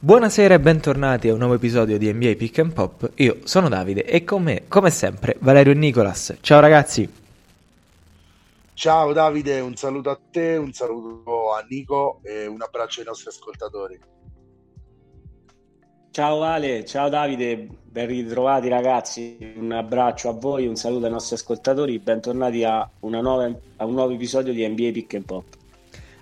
Buonasera e bentornati a un nuovo episodio di NBA Pick and Pop. Io sono Davide e con me, come sempre, Valerio e Nicolas. Ciao ragazzi. Ciao Davide, un saluto a te, un saluto a Nico e un abbraccio ai nostri ascoltatori. Ciao Ale, ciao Davide, ben ritrovati ragazzi, un abbraccio a voi, un saluto ai nostri ascoltatori, bentornati a, nuova, a un nuovo episodio di NBA Pick and Pop.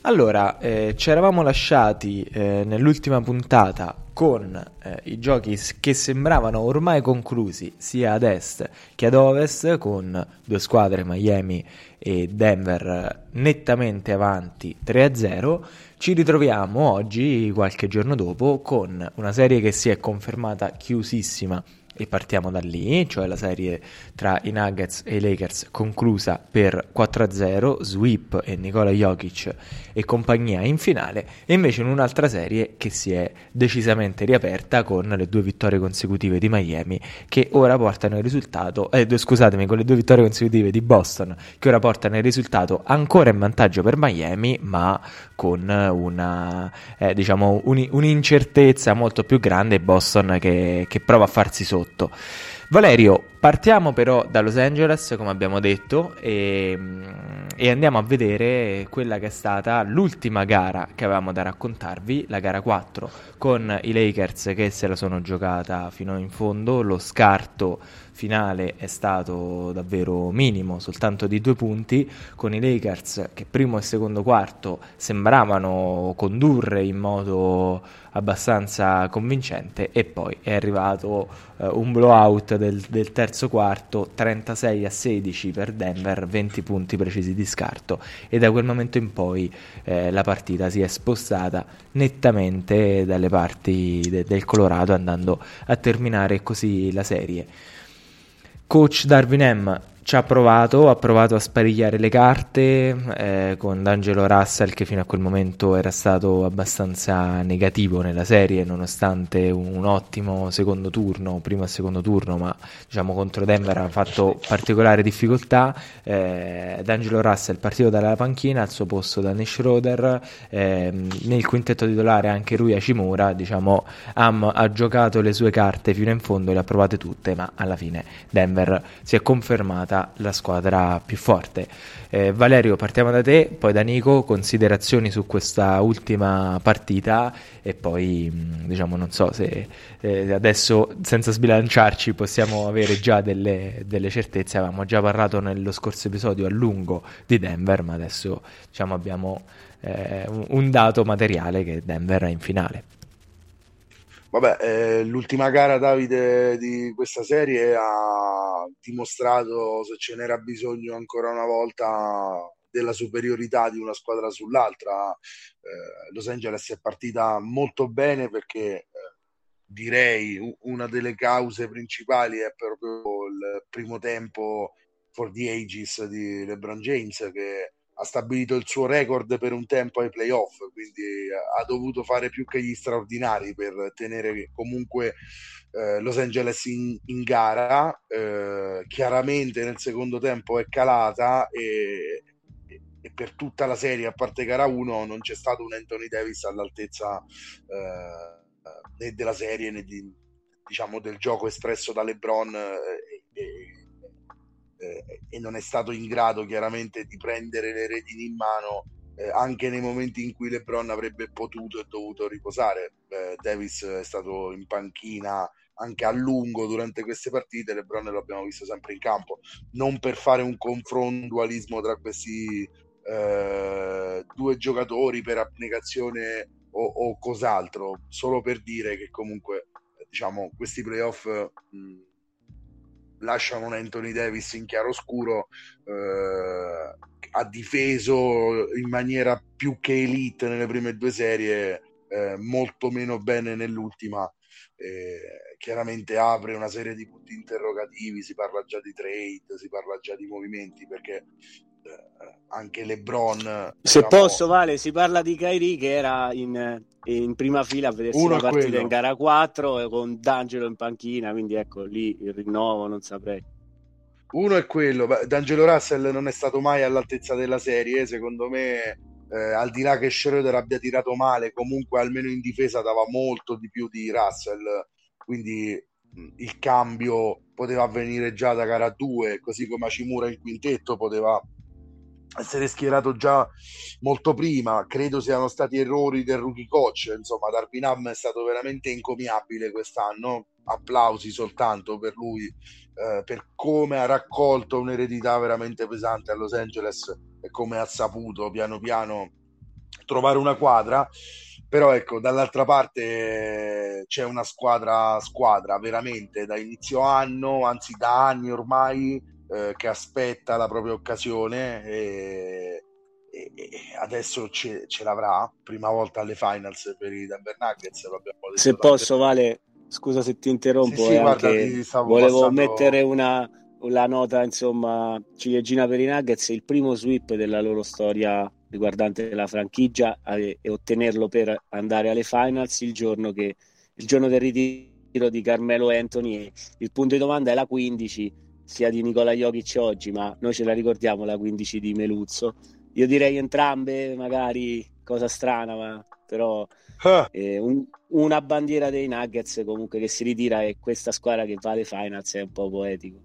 Allora, eh, ci eravamo lasciati eh, nell'ultima puntata con eh, i giochi che sembravano ormai conclusi sia ad est che ad ovest, con due squadre, Miami e Denver, nettamente avanti 3-0. Ci ritroviamo oggi, qualche giorno dopo, con una serie che si è confermata chiusissima e partiamo da lì, cioè la serie tra i Nuggets e i Lakers conclusa per 4-0, sweep e Nikola Jokic e compagnia in finale, e invece in un'altra serie che si è decisamente riaperta con le due vittorie consecutive di Miami che ora portano il risultato, eh, scusatemi, con le due vittorie consecutive di Boston che ora portano il risultato ancora in vantaggio per Miami, ma con una, eh, diciamo, un, un'incertezza molto più grande Boston che, che prova a farsi sotto. Valerio, partiamo però da Los Angeles, come abbiamo detto, e, e, andiamo a vedere quella che è stata l'ultima gara che avevamo da raccontarvi, la gara 4, con i Lakers che se la sono giocata fino in fondo, lo scarto finale è stato davvero minimo, soltanto di due punti, con i Lakers che primo e secondo quarto sembravano condurre in modo abbastanza convincente e poi è arrivato uh, un blowout del, del, terzo quarto 36 a 16 per Denver 20 punti precisi di scarto e da quel momento in poi eh, la partita si è spostata nettamente dalle parti de- del Colorado andando a terminare così la serie Coach Darwin M ci ha provato, ha provato a sparigliare le carte eh, con D'Angelo Russell che fino a quel momento era stato abbastanza negativo nella serie nonostante un, ottimo secondo turno, primo e secondo turno, ma diciamo contro Denver ha fatto particolare difficoltà. Eh, D'Angelo Russell partito dalla panchina al suo posto Danny Schroeder, eh, nel quintetto titolare anche Rui Hashimura, diciamo Am ha giocato le sue carte fino in fondo, le ha provate tutte, ma alla fine Denver si è confermata stata la squadra più forte. Eh, Valerio, partiamo da te, poi da Nico, considerazioni su questa ultima partita e poi mm, diciamo non so se eh, adesso senza sbilanciarci possiamo avere già delle, delle, certezze, avevamo già parlato nello scorso episodio a lungo di Denver, ma adesso diciamo abbiamo eh, un dato materiale che Denver è in finale. Vabbè, eh, l'ultima gara Davide di questa serie ha dimostrato se ce n'era bisogno ancora una volta della superiorità di una squadra sull'altra. Eh, Los Angeles è partita molto bene perché eh, direi una delle cause principali è proprio il primo tempo for the ages di LeBron James che ha stabilito il suo record per un tempo ai playoff, quindi eh, ha dovuto fare più che gli straordinari per tenere comunque eh, Los Angeles in, in gara. Eh, chiaramente nel secondo tempo è calata e, e, per tutta la serie, a parte gara 1, non c'è stato un Anthony Davis all'altezza eh, né della serie né di, diciamo, del gioco espresso da LeBron. Eh, e, eh, non è stato in grado chiaramente di prendere le redini in mano eh, anche nei momenti in cui LeBron avrebbe potuto e dovuto riposare. Eh, Davis è stato in panchina anche a lungo durante queste partite, LeBron lo abbiamo visto sempre in campo, non per fare un confronto, dualismo tra questi eh, due giocatori per abnegazione o, o, cos'altro, solo per dire che comunque diciamo questi playoff mh, lasciano un Anthony Davis in chiaroscuro eh, ha difeso in maniera più che elite nelle prime due serie eh, molto meno bene nell'ultima. Eh, chiaramente apre una serie di punti interrogativi si parla già di trade si parla già di movimenti perché anche LeBron se diciamo, posso Vale si parla di Kyrie che era in in prima fila a vedersi Uno una partita quello. in gara 4 eh, con D'Angelo in panchina, quindi ecco lì il rinnovo non saprei. Uno è quello, D'Angelo Russell non è stato mai all'altezza della serie, secondo me eh, al di là che Schroeder abbia tirato male, comunque almeno in difesa dava molto di più di Russell, quindi il cambio poteva avvenire già da gara 2, così come Acimura in quintetto poteva essere schierato già molto prima. Credo siano stati errori del rookie coach. Insomma, Darwin Ham è stato veramente incomiabile quest'anno. Applausi soltanto per lui, eh, per come ha raccolto un'eredità veramente pesante a Los Angeles e come ha saputo piano piano trovare una quadra. Però ecco, dall'altra parte c'è una squadra squadra veramente da inizio anno, anzi da anni ormai, eh, che aspetta la propria occasione e, e, e adesso ce, ce, l'avrà. Prima volta alle finals per i Denver Nuggets. Se posso, Vale, scusa se ti interrompo, sì, sì, guarda, ti volevo passando... mettere una, la nota, insomma, ciliegina per i Nuggets, il primo sweep della loro storia riguardante la franchigia e, e ottenerlo per andare alle finals il giorno, che, il giorno del ritiro di Carmelo Anthony. Il punto di domanda è la 15 sia di Nicola Jokic oggi, ma noi ce la ricordiamo la 15 di Meluzzo. Io direi entrambe, magari cosa strana, ma però ah. eh, un, una bandiera dei Nuggets comunque che si ritira e questa squadra che va alle finals è un po' poetico.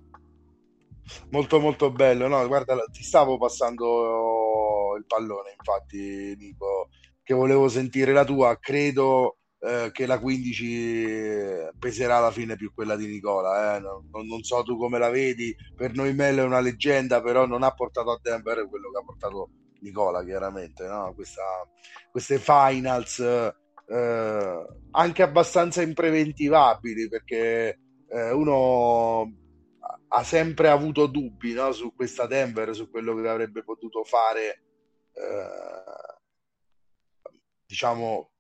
Molto molto bello, no? Guarda, ti stavo passando il pallone, infatti, Nico, che volevo sentire la tua, credo eh, che la 15 peserà alla fine più quella di Nicola. Eh? Non, non, so tu come la vedi, per noi Mel è una leggenda, però non ha portato a Denver quello che ha portato Nicola, chiaramente. No? Questa, queste finals eh, anche abbastanza impreventivabili perché eh, uno ha sempre avuto dubbi no? su questa Denver, su quello che avrebbe potuto fare. Eh, diciamo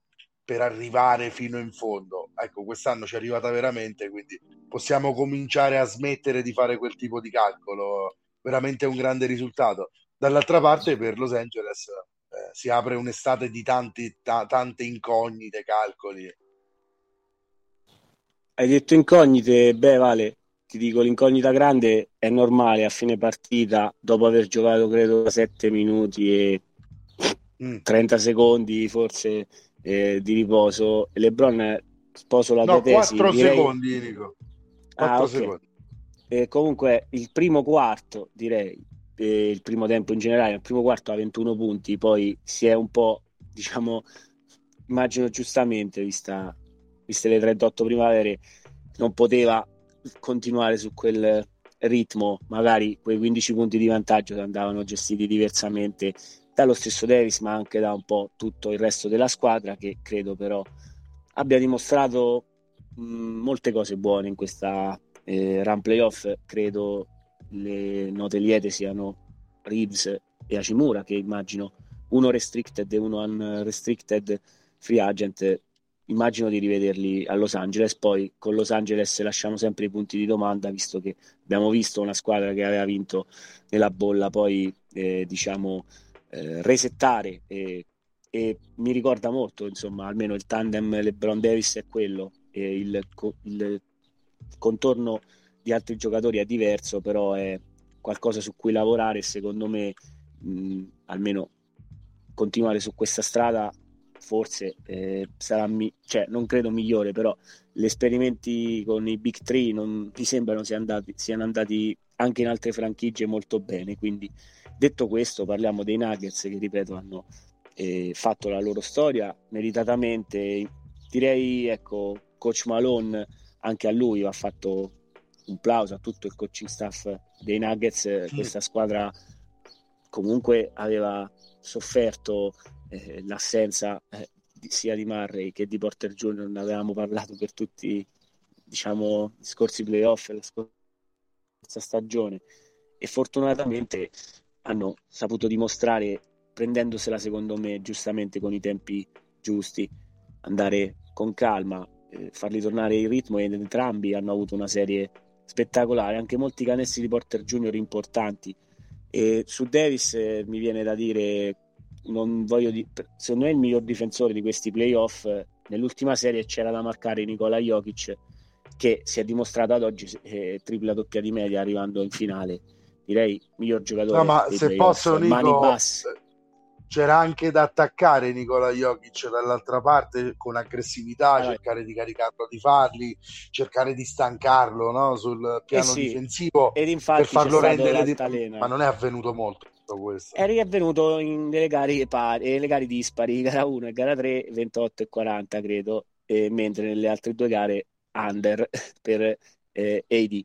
per arrivare fino in fondo. Ecco, quest'anno ci è arrivata veramente, quindi possiamo cominciare a smettere di fare quel tipo di calcolo. Veramente un grande risultato. Dall'altra parte, per Los Angeles eh, si apre un'estate di tanti, ta- tante incognite, calcoli. Hai detto incognite, beh, Vale, ti dico l'incognita grande è normale a fine partita, dopo aver giocato credo 7 minuti e mm. 30 secondi, forse eh, di riposo. Lebron sposo la no, tua tesi. 4 direi... secondi, Nico. 4 ah, okay. secondi. Eh, comunque il primo quarto, direi, eh, il primo tempo in generale, il primo quarto ha 21 punti, poi si è un po', diciamo, immagino giustamente, vista, viste le 38 primavere, non poteva continuare su quel ritmo, magari quei 15 punti di vantaggio andavano gestiti diversamente dallo stesso Davis, ma anche da un po' tutto il resto della squadra, che credo però abbia dimostrato mh, molte cose buone in questa eh, run playoff. Credo le note liete siano Reeves e Hashimura, che immagino uno restricted e uno unrestricted free agent. Immagino di rivederli a Los Angeles. Poi con Los Angeles lasciamo sempre i punti di domanda, visto che abbiamo visto una squadra che aveva vinto nella bolla, poi eh, diciamo eh, resettare e, e, mi ricorda molto, insomma, almeno il tandem LeBron Davis è quello, il, il contorno di altri giocatori è diverso, però è qualcosa su cui lavorare secondo me mh, almeno continuare su questa strada forse eh, sarà mi- cioè non credo migliore però gli esperimenti con i big three non mi sembrano siano andati, siano andati anche in altre franchigie molto bene quindi Detto questo, parliamo dei Nuggets che, ripeto, hanno eh, fatto la loro storia meritatamente. Direi, ecco, Coach Malone, anche a lui va fatto un plauso a tutto il coaching staff dei Nuggets. Sì. Questa squadra comunque aveva sofferto eh, l'assenza eh, sia di Murray che di Porter Jr. Ne avevamo parlato per tutti diciamo, gli scorsi playoff la scorsa stagione e fortunatamente hanno saputo dimostrare, prendendosela secondo me giustamente con i tempi giusti, andare con calma, eh, farli tornare in ritmo ed entrambi hanno avuto una serie spettacolare, anche molti canestri di Porter Junior importanti. E su Davis eh, mi viene da dire, non voglio di- secondo me il miglior difensore di questi playoff. Nell'ultima serie c'era da marcare Nicola Jokic, che si è dimostrato ad oggi eh, tripla doppia di media arrivando in finale direi miglior giocatore. No, ma se posso, Nico, c'era anche da attaccare Nicola Jokic dall'altra parte con aggressività, allora, cercare di caricarlo di farli, cercare di stancarlo no? sul piano eh sì. difensivo Ed per farlo rendere di... ma non è avvenuto molto questo. È riavvenuto in delle gare, pari, le gare dispari, gara 1 e gara 3, 28 e 40 credo, e mentre nelle altre due gare under per eh, AD.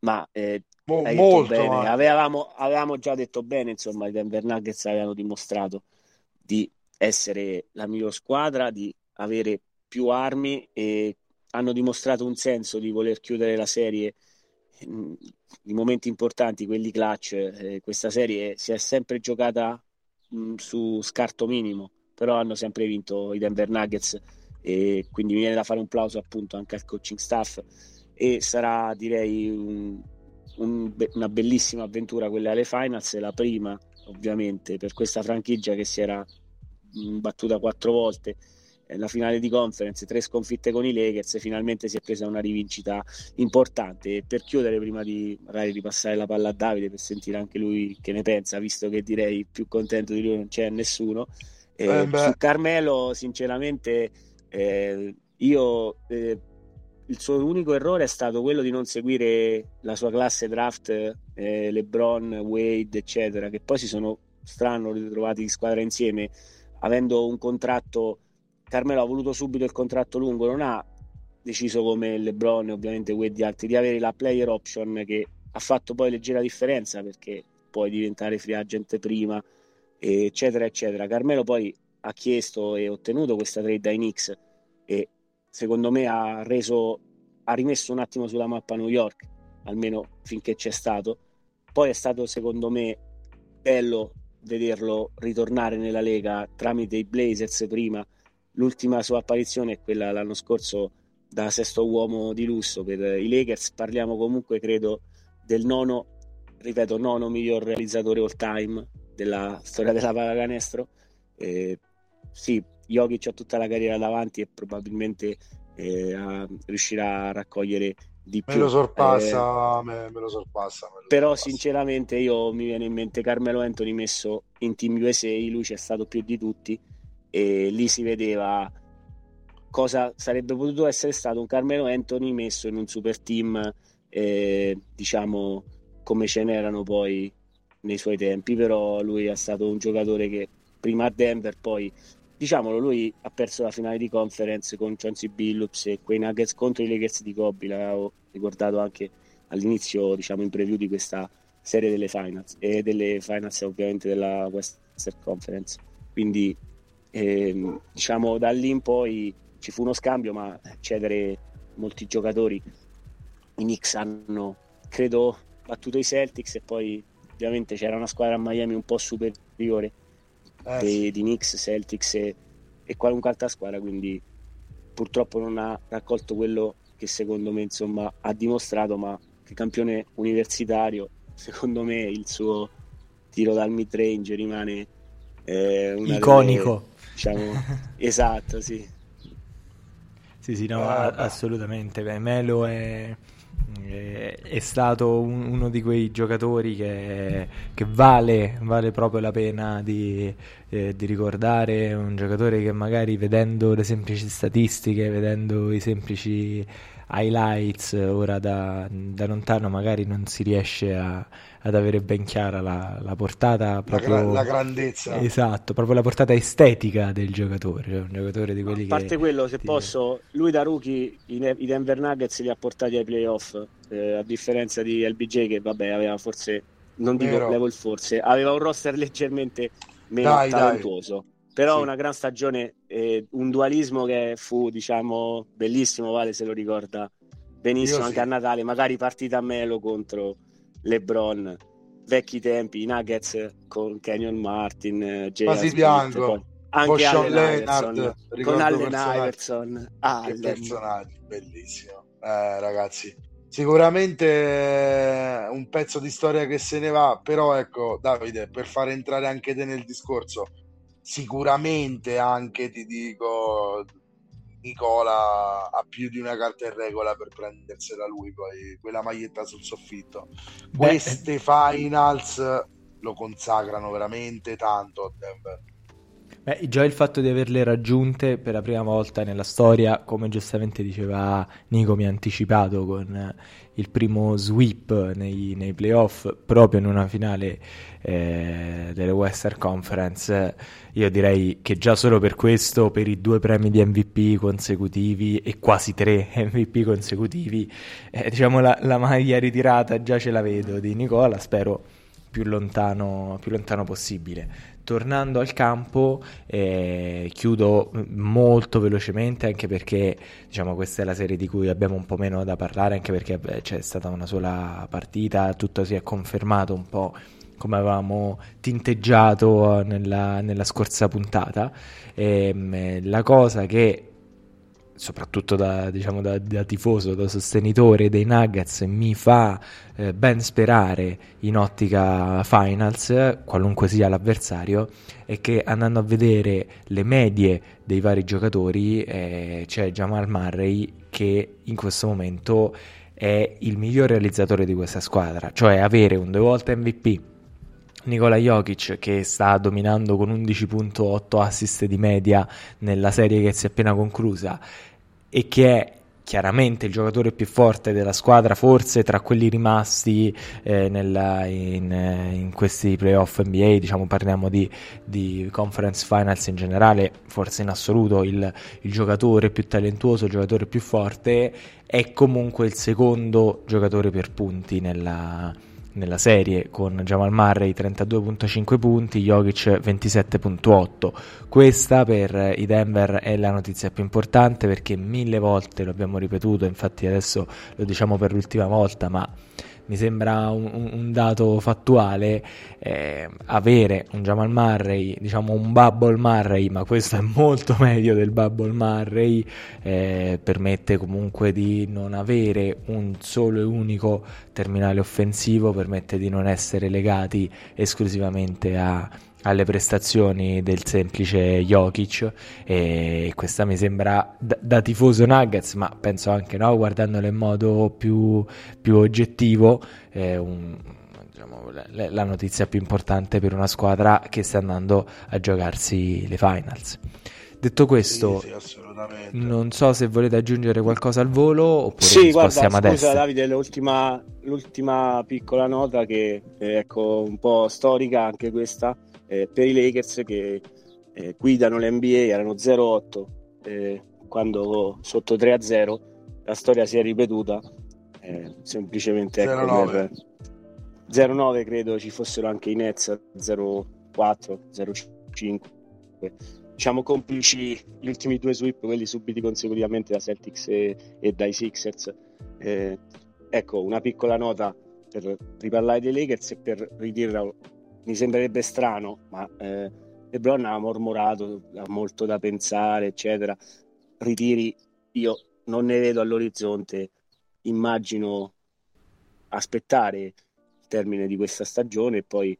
Ma eh, Mo- molto bene. Avevamo, avevamo, già detto bene, insomma, i Denver Nuggets avevano dimostrato di essere la miglior squadra, di avere più armi e hanno dimostrato un senso di voler chiudere la serie i momenti importanti, quelli clutch. Eh, questa serie si è sempre giocata mh, su scarto minimo, però hanno sempre vinto i Denver Nuggets e quindi mi viene da fare un plauso appunto anche al coaching staff e sarà direi un, un, una bellissima avventura quella alle finals, la prima ovviamente per questa franchigia che si era mm, battuta quattro volte la finale di conference, tre sconfitte con i Lakers, finalmente si è presa una rivincita importante. E per chiudere, prima di magari ripassare la palla a Davide per sentire anche lui che ne pensa, visto che direi più contento di lui non c'è nessuno. Eh, eh su Carmelo, sinceramente, eh, io eh, il suo unico errore è stato quello di non seguire la sua classe draft, eh, LeBron, Wade, eccetera, che poi si sono strano ritrovati di squadra insieme, avendo un contratto. Carmelo ha voluto subito il contratto lungo, non ha deciso come LeBron e ovviamente Wade e altri di avere la player option che ha fatto poi leggera differenza perché puoi diventare free agent prima, eccetera, eccetera. Carmelo poi ha chiesto e ottenuto questa trade dai Knicks e secondo me ha reso ha rimesso un attimo sulla mappa New York almeno finché c'è stato. Poi è stato secondo me bello vederlo ritornare nella Lega tramite i Blazers prima. L'ultima sua apparizione è quella l'anno scorso da sesto uomo di lusso. Per i Lakers parliamo comunque credo del nono ripeto nono miglior realizzatore all time della storia della pallacanestro. Eh, sì Jokic ha tutta la carriera davanti e probabilmente eh, riuscirà a raccogliere di più. Me lo sorpassa, eh, me, me, lo sorpassa. Me lo però sorpassa. sinceramente io mi viene in mente Carmelo Anthony messo in Team USA, lui c'è stato più di tutti e lì si vedeva cosa sarebbe potuto essere stato un Carmelo Anthony messo in un super team, eh, diciamo come ce n'erano poi nei suoi tempi, però lui è stato un giocatore che prima a Denver, poi diciamolo, lui ha perso la finale di conference con Chauncey Billups e quei Nuggets contro i Lakers di Kobe, l'avevo ricordato anche all'inizio, diciamo, in preview di questa serie delle finals e delle finals ovviamente della Western Conference. Quindi, ehm, diciamo, da lì in poi ci fu uno scambio, ma cedere molti giocatori. I Knicks hanno, credo, battuto i Celtics e poi ovviamente c'era una squadra a Miami un po' superiore eh, dei, sì. di Knicks, Celtics e, e, qualunque altra squadra, quindi purtroppo non ha raccolto quello che secondo me insomma, ha dimostrato, ma che campione universitario, secondo me il suo tiro dal mid range rimane eh, iconico. Delle, diciamo, esatto, sì. Sì, sì, no, ah, assolutamente. Beh, Melo è è stato uno di quei giocatori che, che vale, vale, proprio la pena di, eh, di, ricordare, un giocatore che magari vedendo le semplici statistiche, vedendo i semplici highlights ora da, da lontano magari non si riesce a, ad avere ben chiara la, la portata proprio la, gra- la, grandezza. Esatto proprio la portata estetica del giocatore cioè un giocatore di quelli a parte che quello se ti... posso lui da rookie i, i Denver Nuggets li ha portati ai playoff eh, a differenza di LBJ che vabbè aveva forse non dico Vero. level forse aveva un roster leggermente meno dai, talentuoso. dai però sì. una gran stagione, eh, un dualismo che fu diciamo bellissimo, Vale se lo ricorda benissimo Io anche sì. a Natale, magari partita a Melo contro LeBron, vecchi tempi, i Nuggets con Canyon Martin, Quasi bianco. Poi, anche Allen Leonard, con Allen Iverson, Allen. personaggi, bellissimo. Eh, ragazzi, sicuramente un pezzo di storia che se ne va, però ecco Davide, per far entrare anche te nel discorso, sicuramente anche ti dico Nicola ha più di una carta in regola per prendersela lui poi quella maglietta sul soffitto Beh. queste finals lo consacrano veramente tanto a Denver. Beh, già il fatto di averle raggiunte per la prima volta nella storia, come giustamente diceva Nico, mi ha anticipato con il primo sweep nei, nei playoff, proprio in una finale eh, delle Western Conference. Io direi che già solo per questo, per i due premi di MVP consecutivi e quasi tre MVP consecutivi, eh, diciamo la, la maglia ritirata già ce la vedo di Nicola, spero più lontano, più lontano possibile tornando al campo, eh, chiudo molto velocemente anche perché diciamo, questa è la serie di cui abbiamo un po' meno da parlare, anche perché beh, c'è stata una sola partita, tutto si è confermato un po' come avevamo tinteggiato nella, nella scorsa puntata. E, ehm, la cosa che soprattutto da, diciamo, da, da, tifoso, da sostenitore dei Nuggets, mi fa eh, ben sperare in ottica finals, qualunque sia l'avversario, è che andando a vedere le medie dei vari giocatori eh, c'è Jamal Murray che in questo momento è il miglior realizzatore di questa squadra, cioè avere un due volte MVP. Nikola Jokic che sta dominando con 11.8 assist di media nella serie che si è appena conclusa e che è chiaramente il giocatore più forte della squadra, forse tra quelli rimasti eh, nella, in, eh, in, questi playoff NBA, diciamo parliamo di, di, conference finals in generale, forse in assoluto il, il giocatore più talentuoso, il giocatore più forte, è comunque il secondo giocatore per punti nella, nella serie con Jamal Murray 32.5 punti, Jokic 27.8. Questa per i Denver è la notizia più importante perché mille volte lo abbiamo ripetuto, infatti adesso lo diciamo per l'ultima volta, ma mi sembra un, un dato fattuale eh, avere un Jamal Murray, diciamo un Bubble Murray, ma questo è molto meglio del Bubble Murray, eh, permette comunque di non avere un solo e unico terminale offensivo, permette di non essere legati esclusivamente a alle prestazioni del semplice Jokic e questa mi sembra da, da tifoso Nuggets ma penso anche no, guardandolo in modo più, più oggettivo eh, un, diciamo, la, la, notizia più importante per una squadra che sta andando a giocarsi le finals. Detto questo sì, sì, non so se volete aggiungere qualcosa al volo oppure sì, guarda, scusa Davide l'ultima, l'ultima piccola nota che è ecco, un po' storica anche questa eh, per i Lakers che eh, guidano l'NBA erano 0-8 eh, quando sotto 3-0 la storia si è ripetuta eh, semplicemente ecco, 0-9. 0-9 credo ci fossero anche i Nets 0-4 0-5 diciamo complici gli ultimi due sweep quelli subiti consecutivamente da Celtics e, e dai Sixers eh, ecco una piccola nota per riparlare dei Lakers e per ridirla mi sembrerebbe strano, ma eh, LeBron ha mormorato, ha molto da pensare, eccetera. Ritiri, io non ne vedo all'orizzonte, immagino aspettare il termine di questa stagione e poi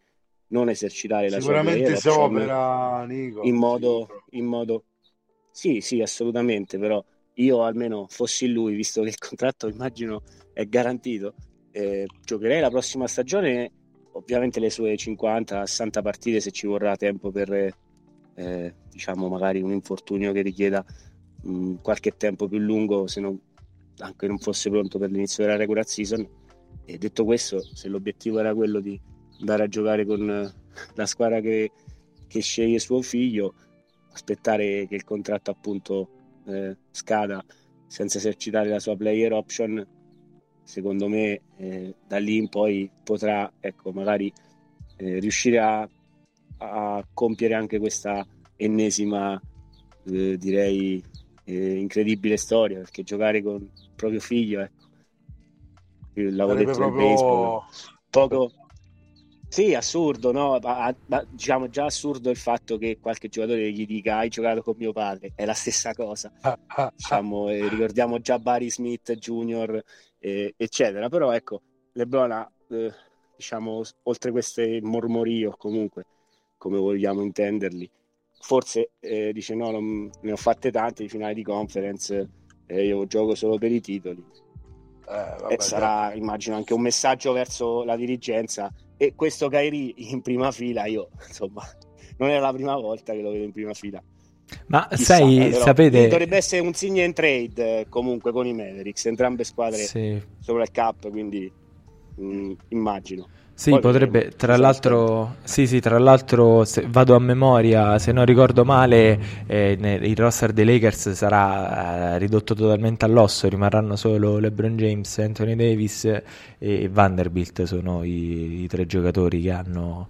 non esercitare la sua carriera. Sicuramente si opera, Nico. In modo, in modo... Sì, sì, assolutamente, però io almeno fossi lui, visto che il contratto immagino è garantito, eh, giocherei la prossima stagione ovviamente le sue 50-60 partite se ci vorrà tempo per eh, diciamo magari un infortunio che richieda mh, qualche tempo più lungo se non, anche non fosse pronto per l'inizio della regular season. E detto questo se l'obiettivo era quello di andare a giocare con la squadra che, che sceglie suo figlio aspettare che il contratto appunto eh, scada senza esercitare la sua player option secondo me eh, da lì in poi potrà ecco, magari eh, riuscire a, a, compiere anche questa ennesima eh, direi eh, incredibile storia perché giocare con il proprio figlio ecco l'avevo detto proprio... baseball poco sì, assurdo, no? Ma, ma, diciamo già assurdo il fatto che qualche giocatore gli dica hai giocato con mio padre, è la stessa cosa. diciamo, ricordiamo già Barry Smith Jr., eh, eccetera. Però ecco, LeBron ha, eh, diciamo, oltre queste mormorio, comunque, come vogliamo intenderli, forse eh, dice no, non, ne ho fatte tante di finali di conference, eh, io gioco solo per i titoli. Eh, vabbè, e sarà, immagino, anche un messaggio verso la dirigenza e questo Kairi in prima fila, io insomma, non è la prima volta che lo vedo in prima fila. Ma Chissà, sai, però, sapete... Dovrebbe essere un sign and trade comunque con i Mavericks, entrambe squadre sì. sopra il cap, quindi mh, mm, immagino. Sì, Poi potrebbe, tra l'altro, sì, sì, tra l'altro vado a memoria, se non ricordo male, eh, il roster dei Lakers sarà eh, ridotto totalmente all'osso, rimarranno solo LeBron James, Anthony Davis e Vanderbilt, sono i, i tre giocatori che hanno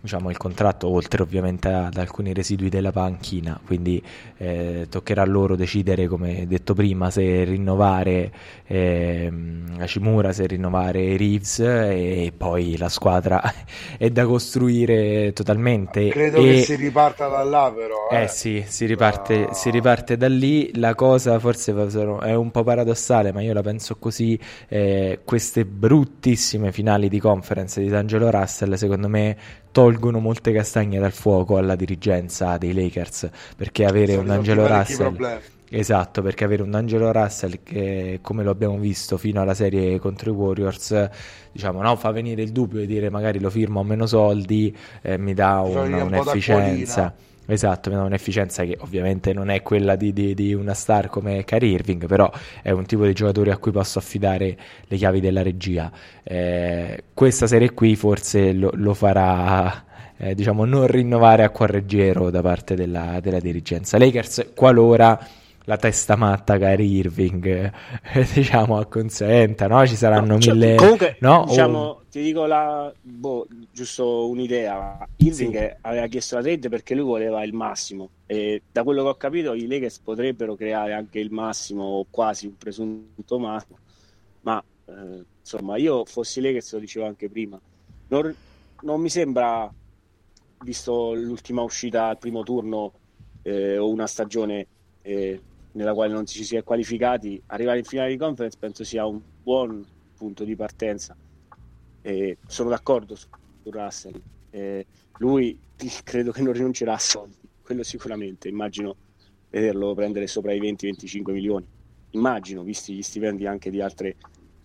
diciamo, il contratto, oltre ovviamente ad alcuni residui della panchina, quindi eh, toccherà a loro decidere, come detto prima, se rinnovare eh, Hashimura, se rinnovare Reeves e poi la squadra è da costruire totalmente. Credo e... che si riparta da là però. Eh, eh sì, si riparte, ah. si riparte, da lì, la cosa forse è un po' paradossale, ma io la penso così, eh, queste bruttissime finali di conference di D'Angelo Russell secondo me tolgono molte castagne dal fuoco alla dirigenza dei Lakers perché avere un Angelo Russell esatto perché avere un Angelo Russell che come lo abbiamo visto fino alla serie contro i Warriors diciamo no fa venire il dubbio di dire magari lo firmo a meno soldi eh, mi dà un, un'efficienza Esatto, un'efficienza che ovviamente non è quella di, di, di, una star come Kyrie Irving, però è un tipo di giocatore a cui posso affidare le chiavi della regia. Eh, questa serie qui forse lo, lo farà, eh, diciamo, non rinnovare a cuor leggero da parte della, della dirigenza. Lakers, qualora la testa matta Kyrie Irving eh, diciamo acconsenta no? ci saranno no, cioè, mille comunque no? diciamo o... ti dico la boh, giusto un'idea Irving sì. aveva chiesto la trade perché lui voleva il massimo e da quello che ho capito i Lakers potrebbero creare anche il massimo o quasi un presunto massimo ma eh, insomma io fossi Lakers lo dicevo anche prima non, non mi sembra visto l'ultima uscita al primo turno eh, o una stagione eh, nella quale non ci si è qualificati, arrivare in finale di conference penso sia un buon punto di partenza. E sono d'accordo su, Russell. E lui credo che non rinuncerà a soldi, quello sicuramente. Immagino vederlo prendere sopra i 20-25 milioni. Immagino, visti gli stipendi anche di altre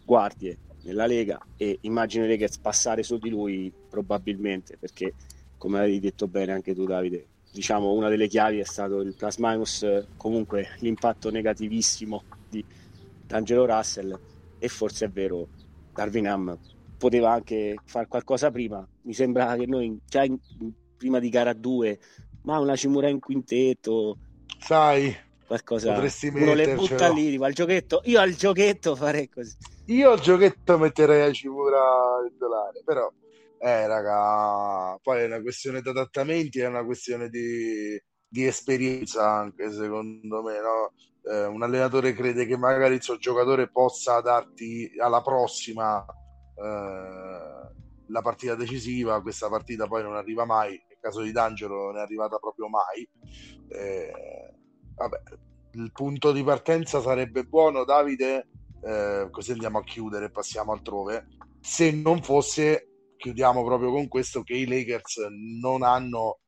guardie nella Lega, e immagino che passare su di lui probabilmente, perché come avevi detto bene anche tu Davide, diciamo una delle chiavi è stato il plus minus comunque l'impatto negativissimo di D'Angelo Russell. E forse è vero Darwin Ham poteva anche fare qualcosa prima. Mi sembra che noi già in, prima di gara 2 ma una Cimura in quintetto sai qualcosa potresti uno le butta lì va al giochetto io al giochetto farei così. Io al giochetto metterei a Cimura il dolare però eh, raga, poi è una questione di adattamenti, è una questione di, di esperienza anche, secondo me, no? eh, un allenatore crede che magari il suo giocatore possa darti alla prossima eh, la partita decisiva, questa partita poi non arriva mai, nel caso di D'Angelo non è arrivata proprio mai. Eh, vabbè, il punto di partenza sarebbe buono, Davide, eh, così andiamo a chiudere e passiamo altrove, se non fosse chiudiamo proprio con questo che i Lakers non hanno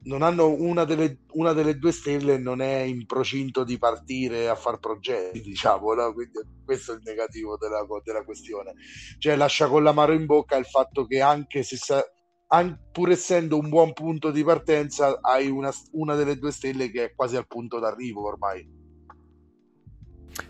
non hanno una delle, una delle due stelle non è in procinto di partire a far progetti diciamo no? quindi questo è il negativo della, della questione. Cioè lascia con l'amaro in bocca il fatto che anche se sa, an, pur essendo un buon punto di partenza hai una, una delle due stelle che è quasi al punto d'arrivo ormai.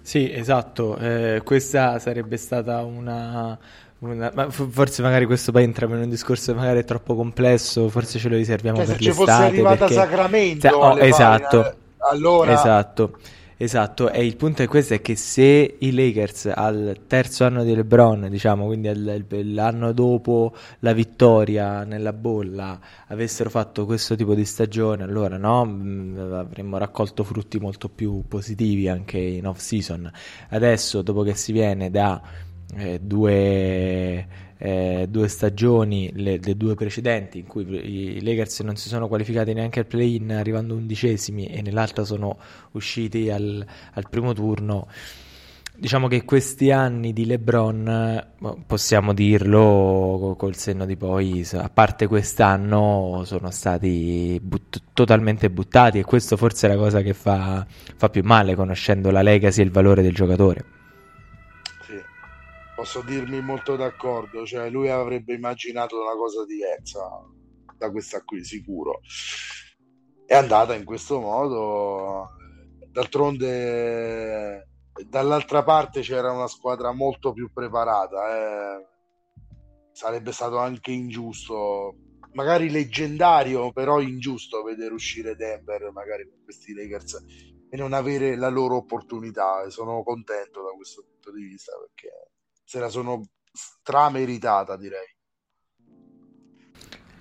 Sì, esatto, eh, questa sarebbe stata una, una, ma forse magari questo poi entriamo in un discorso magari troppo complesso, forse ce lo riserviamo cioè, per l'estate. Se fosse arrivata perché... Sacramento, cioè, oh, esatto, pagine, allora... esatto. Esatto, e il punto è questo, è che se i Lakers al terzo anno di LeBron, diciamo, quindi al, l'anno dopo la vittoria nella bolla, avessero fatto questo tipo di stagione, allora no, mm, avremmo raccolto frutti molto più positivi anche in off season. Adesso, dopo che si viene da eh, due, eh, due, stagioni, le, le, due precedenti, in cui i Lakers non si sono qualificati neanche al play-in arrivando undicesimi e nell'altra sono usciti al, al primo turno. Diciamo che questi anni di LeBron, boh, possiamo dirlo col senno di poi, a parte quest'anno, sono stati but- totalmente buttati e questo forse è la cosa che fa, fa più male conoscendo la legacy e il valore del giocatore. Posso dirmi molto d'accordo, cioè lui avrebbe immaginato una cosa diversa da questa qui, sicuro. È andata in questo modo, d'altronde dall'altra parte c'era una squadra molto più preparata, eh. sarebbe stato anche ingiusto, magari leggendario, però ingiusto vedere uscire Denver magari con questi Lakers e non avere la loro opportunità. Sono contento da questo punto di vista perché se la sono strameritata, direi.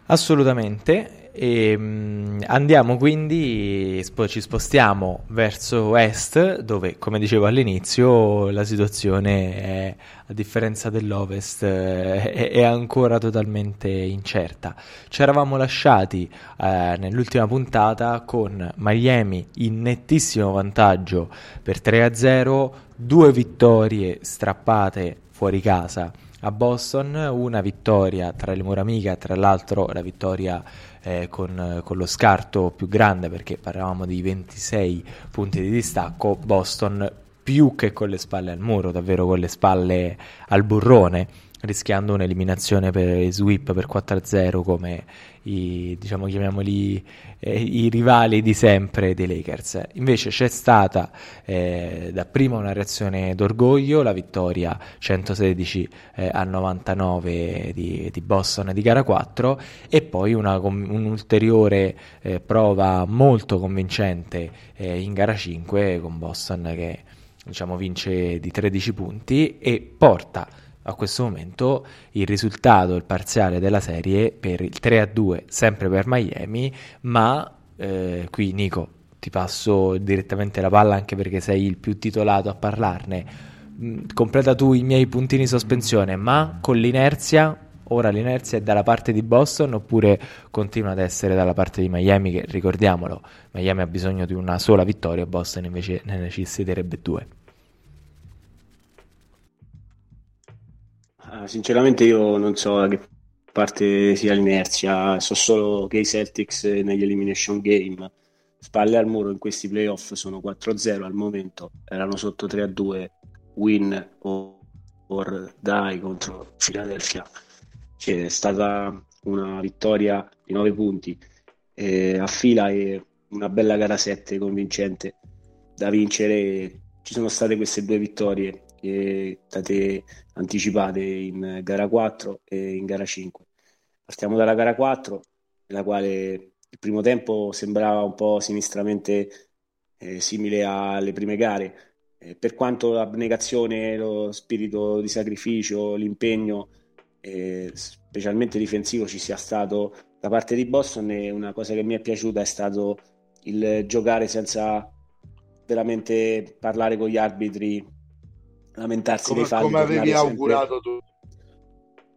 Assolutamente. E, um, andiamo quindi, poi ci spostiamo verso est, dove, come dicevo all'inizio, la situazione è, a differenza dell'ovest, è, è ancora totalmente incerta. Ci eravamo lasciati eh, nell'ultima puntata con Miami in nettissimo vantaggio per 3-0, due vittorie strappate fuori casa. A Boston, una vittoria tra le mura tra l'altro la vittoria eh, con, con, lo scarto più grande perché parlavamo di 26 punti di distacco, Boston più che con le spalle al muro, davvero con le spalle al burrone rischiando un'eliminazione per sweep per 4-0 come i, diciamo, chiamiamoli eh, i rivali di sempre dei Lakers. Invece c'è stata eh, dapprima una reazione d'orgoglio, la vittoria 116 eh, a 99 di, di, Boston di gara 4 e poi una, un'ulteriore eh, prova molto convincente eh, in gara 5 con Boston che diciamo, vince di 13 punti e porta a questo momento il risultato, il parziale della serie per il 3-2 sempre per Miami, ma eh, qui Nico ti passo direttamente la palla anche perché sei il più titolato a parlarne. Mm, completa tu i miei puntini sospensione, ma con l'inerzia ora l'inerzia è dalla parte di Boston oppure continua ad essere dalla parte di Miami che ricordiamolo Miami ha bisogno di una sola vittoria Boston invece ne necessiterebbe due sinceramente io non so da che parte sia l'inerzia, so solo che i Celtics negli elimination game spalle al muro in questi playoff sono 4-0 al momento, erano sotto 3-2 win or, or die contro Philadelphia. C'è stata una vittoria di 9 punti eh, a fila e una bella gara 7 convincente da vincere. Ci sono state queste due vittorie che state anticipate in gara 4 e in gara 5. Partiamo dalla gara 4, nella quale il primo tempo sembrava un po' sinistramente eh, simile alle prime gare. Eh, per quanto l'abnegazione, lo spirito di sacrificio, l'impegno, eh, specialmente difensivo, ci sia stato da parte di Boston, e una cosa che mi è piaciuta è stato il giocare senza veramente parlare con gli arbitri lamentarsi come, dei falli. Come avevi augurato tu.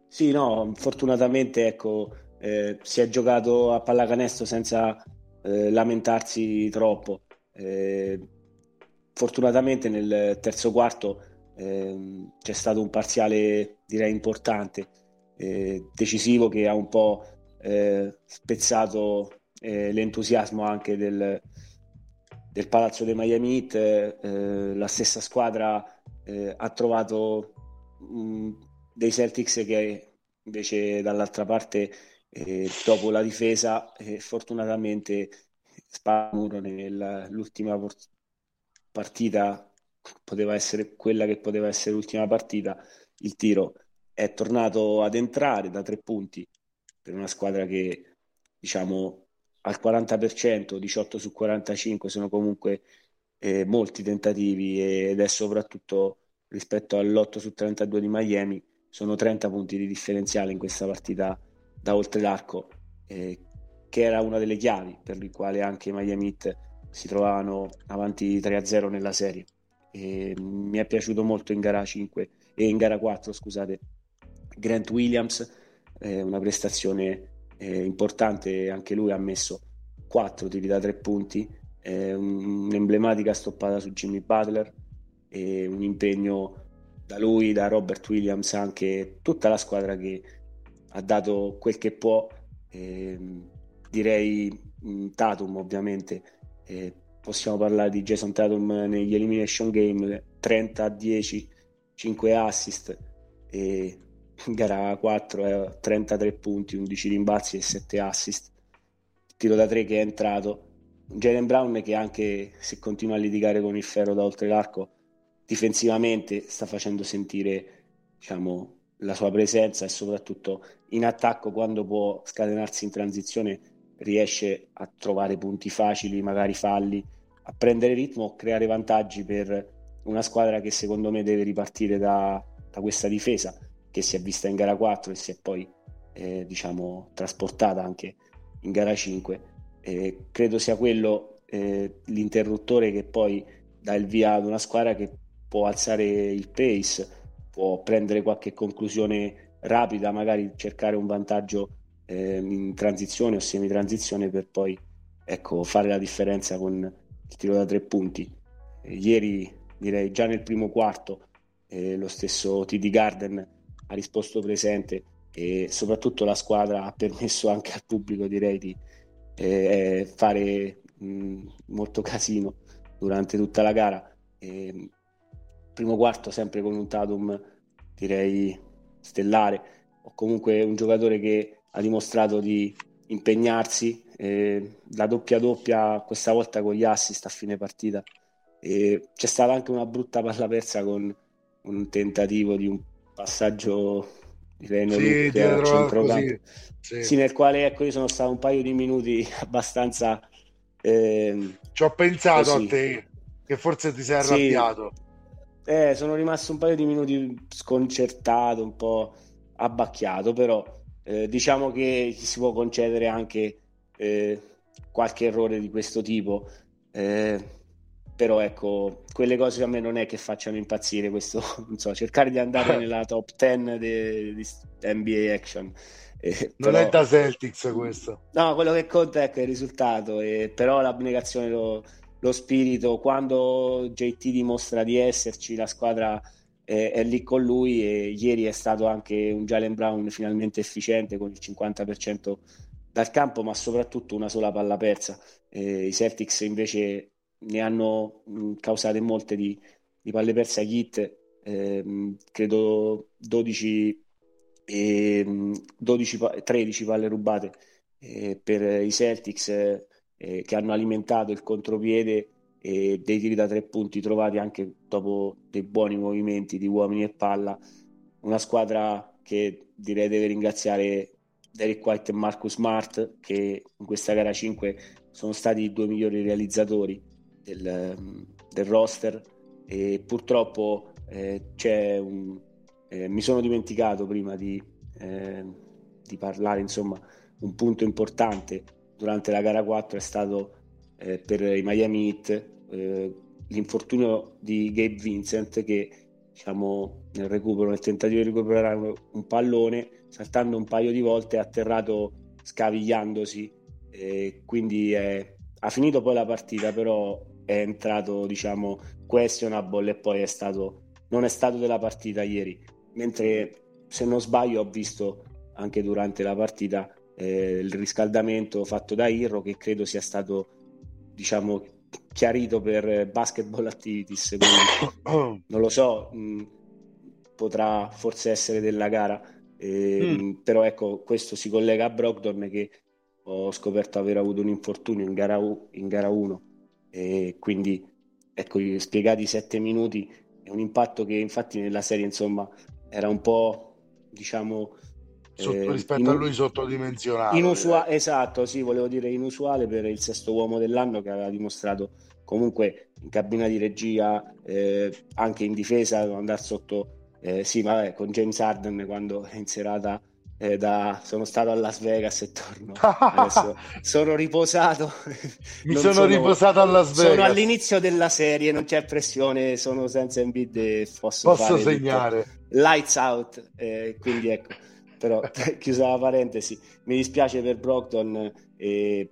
Sì, no, fortunatamente ecco, eh, si è giocato a pallacanestro senza eh, lamentarsi troppo. Eh, fortunatamente nel terzo quarto ehm, c'è stato un parziale direi importante, eh, decisivo che ha un po' eh, spezzato eh, l'entusiasmo anche del, del palazzo dei Miami Heat, la stessa squadra eh, ha trovato mh, mm, dei Celtics che invece dall'altra parte eh, dopo la difesa eh, fortunatamente Spamuro nell'ultima partita poteva essere quella che poteva essere l'ultima partita il tiro è tornato ad entrare da tre punti per una squadra che diciamo al 40% 18 su 45 sono comunque eh, molti tentativi ed è soprattutto rispetto all'8 su 32 di Miami, sono 30 punti di differenziale in questa partita da oltre l'arco, eh, che era una delle chiavi per le quali anche i Miami Heat si trovavano avanti 3-0 nella serie. E mi è piaciuto molto in gara 5 e in gara 4, scusate, Grant Williams, eh, una prestazione eh, importante, anche lui ha messo 4 tiri da 3 punti, eh, un'emblematica stoppata su Jimmy Butler, e un impegno da lui, da Robert Williams, anche tutta la squadra che ha dato quel che può. Eh, direi Tatum ovviamente, eh, possiamo parlare di Jason Tatum negli Elimination Game, 30 a 10, 5 assist, e in gara 4 è 33 punti, 11 rimbalzi e 7 assist. Tiro da 3 che è entrato. Jalen Brown che anche se continua a litigare con il ferro da oltre l'arco, difensivamente sta facendo sentire diciamo, la sua presenza e soprattutto in attacco quando può scatenarsi in transizione riesce a trovare punti facili, magari falli, a prendere ritmo, creare vantaggi per una squadra che secondo me deve ripartire da, da questa difesa che si è vista in gara 4 e si è poi eh, diciamo trasportata anche in gara 5 eh, credo sia quello eh, l'interruttore che poi dà il via ad una squadra che può alzare il pace può prendere qualche conclusione rapida magari cercare un vantaggio ehm, in transizione o semi-transizione per poi ecco, fare la differenza con il tiro da tre punti. Ieri direi già nel primo quarto eh, lo stesso TD Garden ha risposto presente e soprattutto la squadra ha permesso anche al pubblico direi di eh, fare mh, molto casino durante tutta la gara. E, primo quarto sempre con un Tatum direi stellare o comunque un giocatore che ha dimostrato di impegnarsi eh, la doppia doppia questa volta con gli assist a fine partita e c'è stata anche una brutta palla persa con un tentativo di un passaggio direi non sì, centrocampo sì. sì, nel quale ecco io sono stato un paio di minuti abbastanza eh, ci ho pensato così. a te che forse ti sei arrabbiato sì. Eh, sono rimasto un paio di minuti sconcertato un po' abbacchiato però eh, diciamo che ci si può concedere anche eh, qualche errore di questo tipo eh, però ecco, quelle cose a me non è che facciano impazzire questo, non so, cercare di andare nella top 10 di NBA Action. Eh, non però, è da Celtics questo. No, quello che conta è il risultato, eh, però l'abnegazione, lo, lo, spirito, quando JT dimostra di esserci, la squadra è, è lì con lui e ieri è stato anche un Jalen Brown finalmente efficiente con il 50% dal campo, ma soprattutto una sola palla persa. Eh, I Celtics invece ne hanno mh, causate molte di, di palle perse agli hit, eh, credo 12, eh, 12, 13 palle rubate eh, per i Celtics eh, che hanno alimentato il contropiede e dei tiri da tre punti trovati anche dopo dei buoni movimenti di uomini e palla. Una squadra che direi deve ringraziare Derek White e Marcus Smart che in questa gara 5 sono stati i due migliori realizzatori del, del roster e purtroppo eh, un, eh, mi sono dimenticato prima di, eh, di, parlare insomma un punto importante durante la gara 4 è stato eh, per i Miami Heat eh, l'infortunio di Gabe Vincent che diciamo nel recupero nel tentativo di recuperare un pallone saltando un paio di volte è atterrato scavigliandosi quindi ha finito poi la partita però è entrato diciamo questionable e poi è stato non è stato della partita ieri. Mentre se non sbaglio ho visto anche durante la partita eh, il riscaldamento fatto da Irro che credo sia stato diciamo chiarito per basketball activities quindi non lo so mh, potrà forse essere della gara eh, mm. però ecco questo si collega a Brogdon che ho scoperto aver avuto un infortunio in gara, in gara 1 e quindi ecco spiegati sette minuti è un impatto che infatti nella serie insomma era un po' diciamo Sotto, eh, rispetto inu- a lui sottodimensionato inusua- eh. esatto sì volevo dire inusuale per il sesto uomo dell'anno che aveva dimostrato comunque in cabina di regia eh, anche in difesa andare sotto eh, sì ma con James Harden quando è in serata eh, da, sono stato a Las Vegas e torno. Adesso sono riposato. Mi sono, sono, riposato a Las Vegas. Sono all'inizio della serie, non c'è pressione, sono senza Embiid e posso, posso segnare. Lights out, eh, quindi ecco. Però chiusa la parentesi, mi dispiace per Brockton e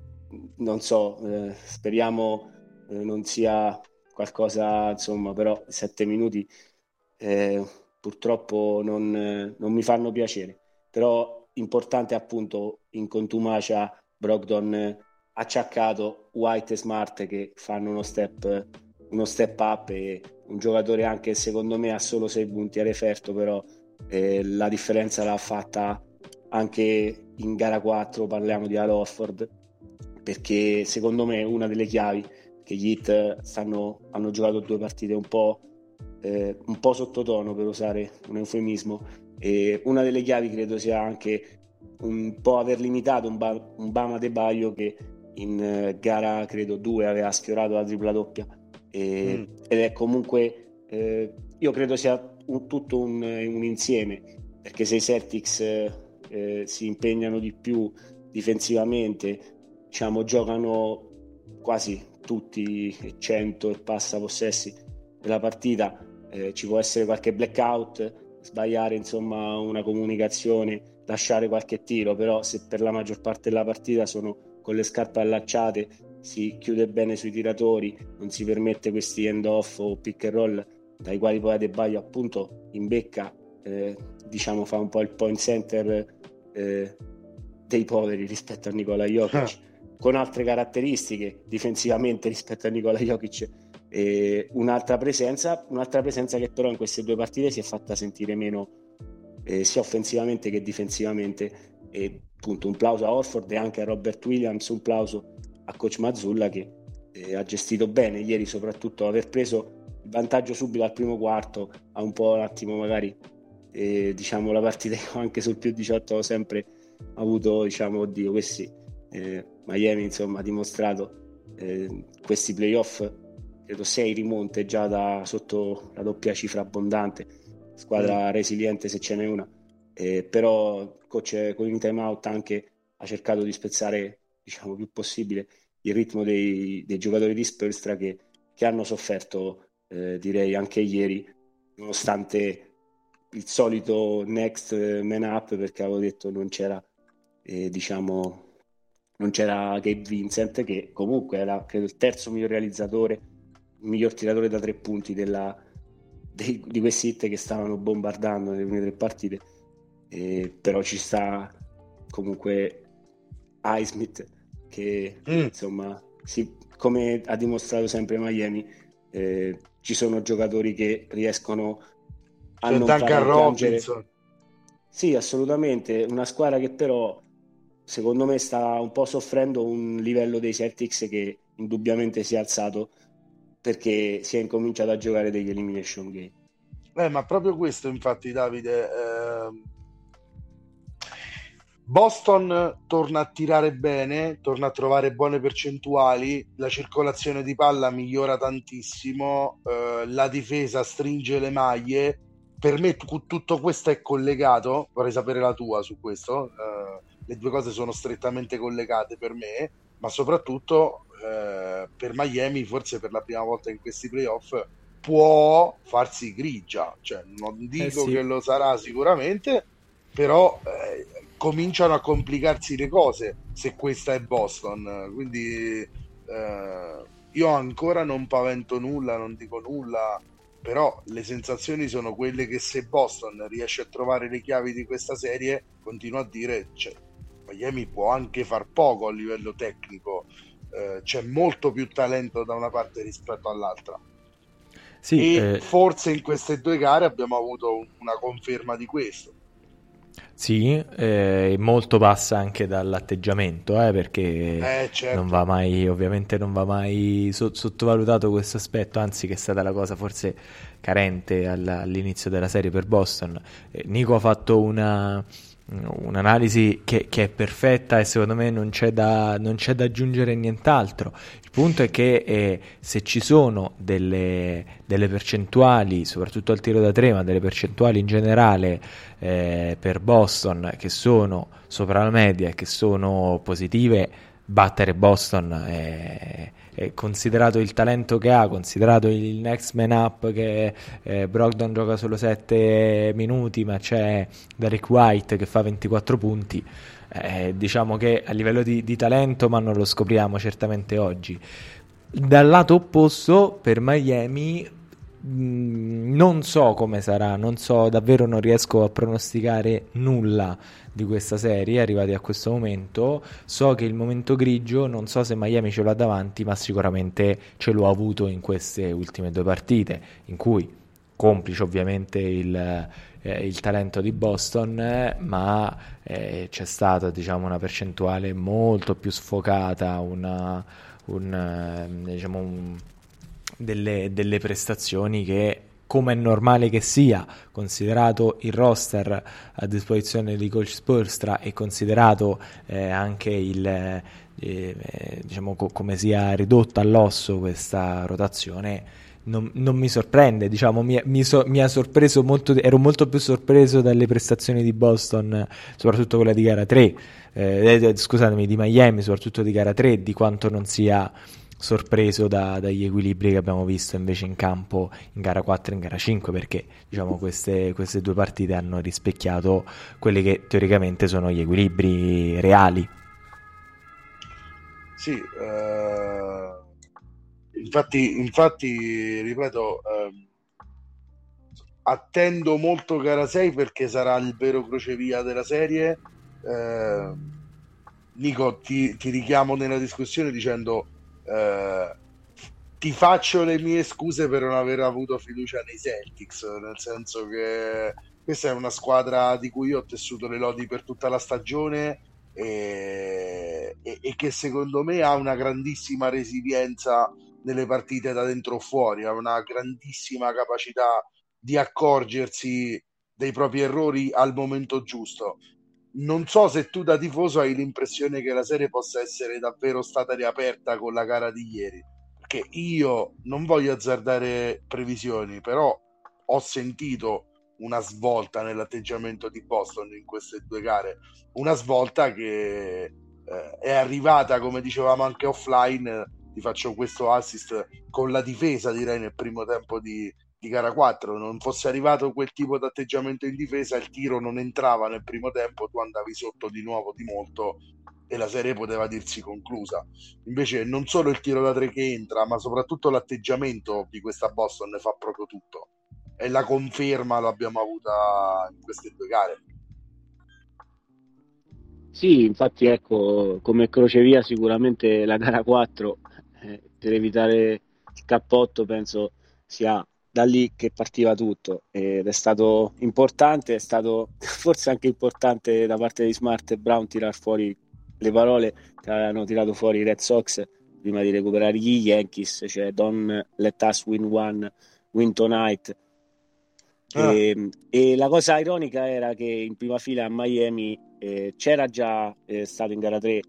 non so, eh, speriamo eh, non sia qualcosa, insomma, però sette minuti eh, purtroppo non, non mi fanno piacere. Però importante appunto in contumacia Brogdon acciaccato White e Smart che fanno uno step, uno step up e un giocatore anche secondo me ha solo 6 punti a referto però eh, la differenza l'ha fatta anche in gara 4, parliamo di Al Orford, perché secondo me una delle chiavi che gli Heat stanno, hanno giocato due partite un po', eh, un po' sottotono per usare un eufemismo e una delle chiavi credo sia anche un po' aver limitato un, ba- un Bama De Baio che in eh, gara credo 2 aveva sfiorato la tripla doppia e, mm. ed è comunque eh, io credo sia un, tutto un, un, insieme perché se i Celtics eh, si impegnano di più difensivamente diciamo giocano quasi tutti 100 e passa possessi della partita eh, ci può essere qualche blackout sbagliare insomma una comunicazione lasciare qualche tiro però se per la maggior parte della partita sono con le scarpe allacciate si chiude bene sui tiratori non si permette questi end off o pick and roll dai quali poi Adebayo appunto in becca eh, diciamo fa un po' il point center eh, dei poveri rispetto a Nicola Jokic con altre caratteristiche difensivamente rispetto a Nikola Jokic e un'altra presenza, un'altra presenza che però in queste due partite si è fatta sentire meno eh, sia offensivamente che difensivamente. E appunto un plauso a Orford e anche a Robert Williams, un plauso a coach Mazzulla che eh, ha gestito bene ieri soprattutto aver preso il vantaggio subito al primo quarto ha un po' un attimo magari eh, diciamo la partita anche sul più 18 ho sempre avuto diciamo oddio questi eh, Miami insomma ha dimostrato eh, questi playoff credo sei rimonte già da sotto la doppia cifra abbondante squadra mm. resiliente se ce n'è una eh, però il coach con il time out anche ha cercato di spezzare diciamo più possibile il ritmo dei, dei giocatori di Spurstra che, che hanno sofferto eh, direi anche ieri nonostante il solito next man up perché avevo detto non c'era eh, diciamo non c'era Gabe Vincent che comunque era credo il terzo miglior realizzatore, il miglior tiratore da tre punti della, dei, di questi hit che stavano bombardando nelle prime tre partite. Eh, però ci sta comunque Highsmith che mm. insomma si, come ha dimostrato sempre Miami eh, ci sono giocatori che riescono a C'è non fare piangere sì assolutamente una squadra che però secondo me sta un po' soffrendo un livello dei Celtics che indubbiamente si è alzato perché si è incominciato a giocare degli elimination game. Eh, ma proprio questo, infatti, Davide. Eh... Boston torna a tirare bene, torna a trovare buone percentuali, la circolazione di palla migliora tantissimo, eh, la difesa stringe le maglie. Per me t- tutto questo è collegato, vorrei sapere la tua su questo. Eh, le due cose sono strettamente collegate per me, ma soprattutto eh, per Miami, forse per la prima volta in questi playoff, può farsi grigia. Cioè, non dico eh sì. che lo sarà sicuramente, però eh, cominciano a complicarsi le cose se questa è Boston. Quindi eh, io ancora non pavento nulla, non dico nulla però le sensazioni sono quelle che se Boston riesce a trovare le chiavi di questa serie, continuo a dire, cioè, Miami può anche far poco a livello tecnico, eh, c'è molto più talento da una parte rispetto all'altra. Sì, e eh... forse in queste due gare abbiamo avuto una conferma di questo. Sì, eh, molto passa anche dall'atteggiamento, eh, perché eh, certo. non va mai, ovviamente non va mai so- sottovalutato questo aspetto, anzi che è stata la cosa forse carente all'inizio della serie per Boston. Eh, Nico ha fatto una, un'analisi che, che, è perfetta e secondo me non c'è da, non c'è da aggiungere nient'altro. Il punto è che eh, se ci sono delle, delle, percentuali, soprattutto al tiro da tre, ma delle percentuali in generale eh, per Boston che sono sopra la media e che sono positive, battere Boston è, considerato il talento che ha, considerato il next man up che eh, Brogdon gioca solo 7 minuti ma c'è Derek White che fa 24 punti. Eh, diciamo che a livello di, di talento ma non lo scopriamo certamente oggi. Dal lato opposto per Miami mm, non so come sarà, non so, davvero non riesco a pronosticare nulla di questa serie, arrivati a questo momento. So che il momento grigio, non so se Miami ce l'ha davanti, ma sicuramente ce l'ho avuto in queste ultime due partite, in cui complice ovviamente il, eh, il talento di Boston, ma eh, c'è stata diciamo, una percentuale molto più sfocata, una, un, ehm, diciamo, un, delle, delle prestazioni che come è normale che sia, considerato il roster a disposizione di coach Spurstra e considerato eh, anche il, eh, eh, diciamo co- come sia ridotta all'osso questa rotazione, non, non mi sorprende, diciamo, mi, mi, so, mi, ha sorpreso molto, ero molto più sorpreso dalle prestazioni di Boston, soprattutto quella di gara 3, eh, eh, scusatemi, di Miami, soprattutto di gara 3, di quanto non sia sorpreso da, dagli equilibri che abbiamo visto invece in campo in gara 4 e in gara 5 perché diciamo queste, queste due partite hanno rispecchiato quelli che teoricamente sono gli equilibri reali. Sì eh, infatti, infatti ripeto eh, attendo molto gara 6 perché sarà il vero crocevia della serie. Eh, Nico ti, ti richiamo nella discussione dicendo eh, ti faccio le mie scuse per non aver avuto fiducia nei Celtics, nel senso che questa è una squadra di cui io ho tessuto le lodi per tutta la stagione e, e, e che secondo me ha una grandissima resilienza nelle partite da dentro o fuori, ha una grandissima capacità di accorgersi dei propri errori al momento giusto non so se tu da tifoso hai l'impressione che la serie possa essere davvero stata riaperta con la gara di ieri, perché io non voglio azzardare previsioni, però ho sentito una svolta nell'atteggiamento di Boston in queste due gare, una svolta che eh, è arrivata, come dicevamo anche offline, ti faccio questo assist con la difesa direi nel primo tempo di, di gara 4 non fosse arrivato quel tipo di atteggiamento in difesa il tiro non entrava nel primo tempo tu andavi sotto di nuovo di molto e la serie poteva dirsi conclusa. Invece non solo il tiro da tre che entra ma soprattutto l'atteggiamento di questa Boston ne fa proprio tutto. E la conferma l'abbiamo avuta in queste due gare. Sì infatti ecco come crocevia sicuramente la gara 4 eh, per evitare il cappotto penso sia da lì che partiva tutto ed è stato importante, è stato forse anche importante da parte di Smart e Brown tirar fuori le parole che avevano tirato fuori i Red Sox prima di recuperare gli Yankees, cioè Don't let us win one, win tonight. Ah. E, ehm, e, la cosa ironica era che in prima fila a Miami eh, c'era già eh, stato in gara 3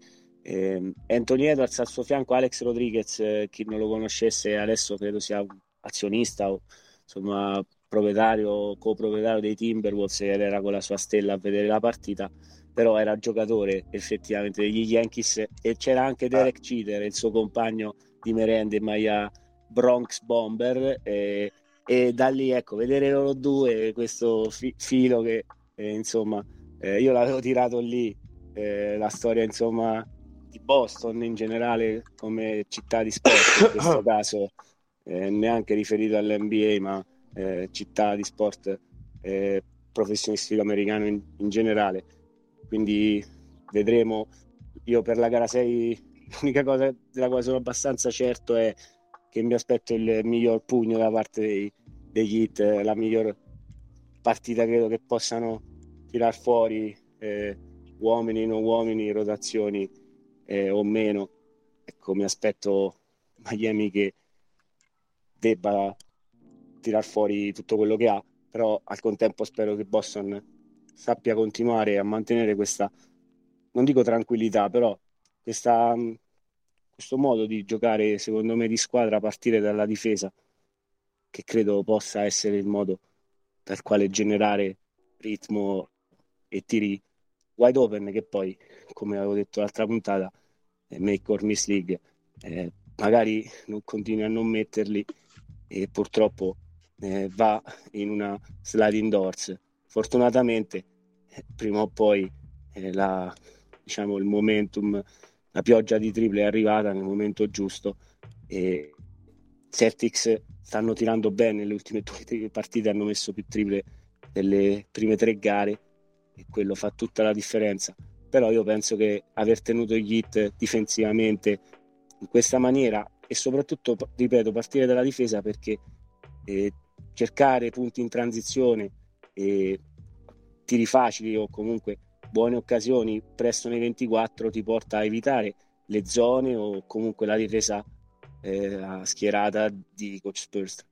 eh, Anthony Edwards al suo fianco Alex Rodriguez, eh, chi non lo conoscesse adesso credo sia azionista o insomma proprietario, coproprietario dei Timberwolves ed era con la sua stella a vedere la partita però era giocatore effettivamente degli Yankees e c'era anche Derek Cheater il suo compagno di merende in maglia Bronx Bomber e, e, da lì ecco vedere loro due questo fi- filo che eh, insomma eh, io l'avevo tirato lì eh, la storia insomma di Boston in generale come città di sport in questo caso eh, neanche riferito all'NBA, ma eh, città di sport eh, professionistico americano in, in, generale. Quindi vedremo. Io per la gara 6 l'unica cosa della quale sono abbastanza certo è che mi aspetto il miglior pugno da parte dei, degli hit, la miglior partita credo che possano tirar fuori eh, uomini, non uomini, rotazioni eh, o meno. Ecco, mi aspetto Miami che debba tirar fuori tutto quello che ha, però al contempo spero che Boston sappia continuare a mantenere questa, non dico tranquillità, però questa, questo modo di giocare, secondo me, di squadra a partire dalla difesa, che credo possa essere il modo per quale generare ritmo e tiri wide open, che poi, come avevo detto l'altra puntata, make or miss league, eh, magari non continui a non metterli e purtroppo eh, va in una sliding doors. Fortunatamente, eh, prima o poi eh, la, diciamo, il momentum, la pioggia di triple è arrivata nel momento giusto e Celtics stanno tirando bene le ultime due partite, hanno messo più triple delle prime tre gare e quello fa tutta la differenza. Però io penso che aver tenuto gli hit difensivamente in questa maniera e soprattutto, ripeto, partire dalla difesa perché eh, cercare punti in transizione e tiri facili o comunque buone occasioni presto nei 24 ti porta a evitare le zone o comunque la difesa eh, schierata di coach Spurs.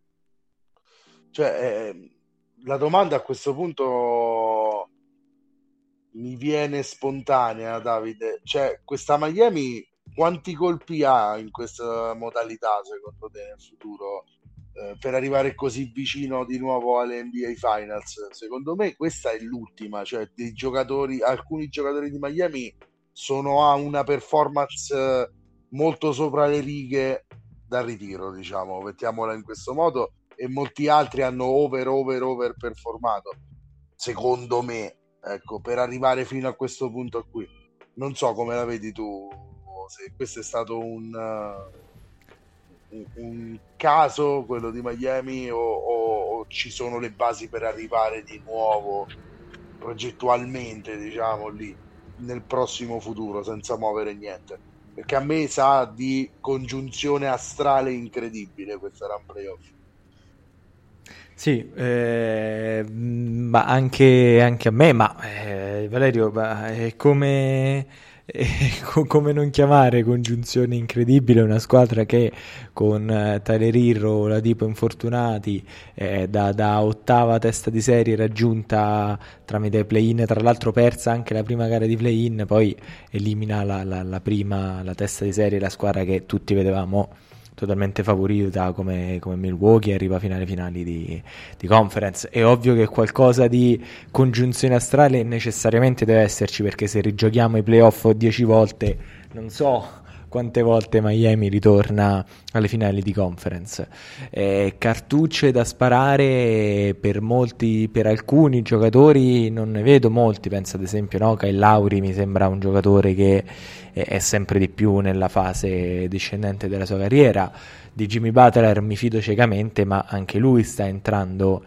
Cioè, eh, la domanda a questo punto mi viene spontanea, Davide. Cioè, questa Miami quanti colpi ha in questa modalità secondo te nel futuro eh, per arrivare così vicino di nuovo alle NBA Finals? Secondo me questa è l'ultima, cioè dei giocatori, alcuni giocatori di Miami sono a una performance eh, molto sopra le righe dal ritiro, diciamo, mettiamola in questo modo, e molti altri hanno over, over, over performato, secondo me, ecco, per arrivare fino a questo punto qui. Non so come la vedi tu, se questo è stato un, uh, un, caso, quello di Miami, o, o, o, ci sono le basi per arrivare di nuovo progettualmente, diciamo, lì nel prossimo futuro, senza muovere niente perché a me sa di congiunzione astrale incredibile questa run playoff. Sì, eh, ma anche, anche, a me, ma eh, Valerio, ma è come come non chiamare congiunzione incredibile una squadra che con eh, Tyler la tipo infortunati, eh, da, da, ottava testa di serie raggiunta tramite play-in, tra l'altro persa anche la prima gara di play-in, poi elimina la, la, la prima, la testa di serie, la squadra che tutti vedevamo totalmente favorita come, come Milwaukee arriva fino alle finali di, di, conference. È ovvio che qualcosa di congiunzione astrale necessariamente deve esserci perché se rigiochiamo i playoff 10 volte, non so quante volte Miami ritorna alle finali di conference. Eh, cartucce da sparare per molti, per alcuni giocatori non ne vedo molti, penso ad esempio no, Kyle Lauri mi sembra un giocatore che è, sempre di più nella fase discendente della sua carriera. Di Jimmy Butler mi fido ciecamente, ma anche lui sta entrando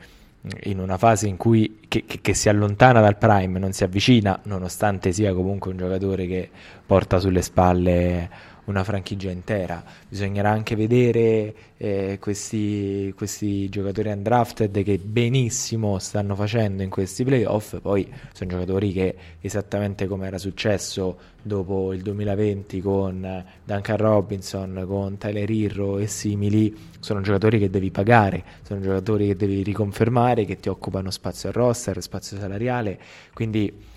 in una fase in cui che, che, che, si allontana dal prime, non si avvicina, nonostante sia comunque un giocatore che porta sulle spalle una franchigia intera. Bisognerà anche vedere eh, questi, questi, giocatori undrafted che benissimo stanno facendo in questi playoff, poi sono giocatori che esattamente come era successo dopo il 2020 con Duncan Robinson, con Tyler Irro e simili, sono giocatori che devi pagare, sono giocatori che devi riconfermare, che ti occupano spazio al roster, spazio salariale, quindi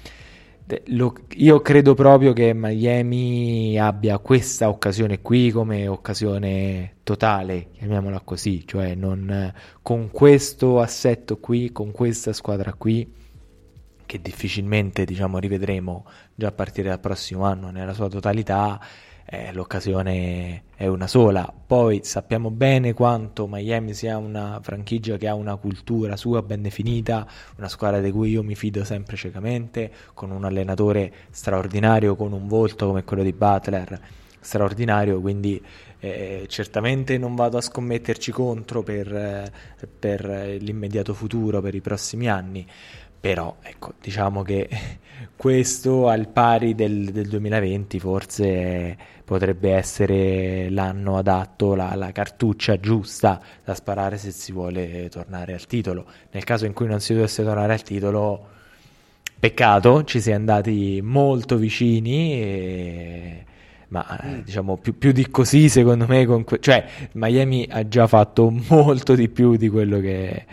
lo, io credo proprio che Miami abbia questa occasione qui come occasione totale, chiamiamola così, cioè non, con questo assetto qui, con questa squadra qui, che difficilmente diciamo, rivedremo già a partire dal prossimo anno nella sua totalità, eh, l'occasione è una sola. Poi sappiamo bene quanto Miami sia una franchigia che ha una cultura sua ben definita, una squadra di cui io mi fido sempre ciecamente, con un allenatore straordinario, con un volto come quello di Butler straordinario, quindi eh, certamente non vado a scommetterci contro per, eh, per l'immediato futuro, per i prossimi anni però ecco, diciamo che questo al pari del, del 2020 forse potrebbe essere l'anno adatto, la, la, cartuccia giusta da sparare se si vuole tornare al titolo. Nel caso in cui non si dovesse tornare al titolo, peccato, ci si è andati molto vicini. E ma mm. diciamo più, più, di così secondo me que- cioè Miami ha già fatto molto di più di quello che,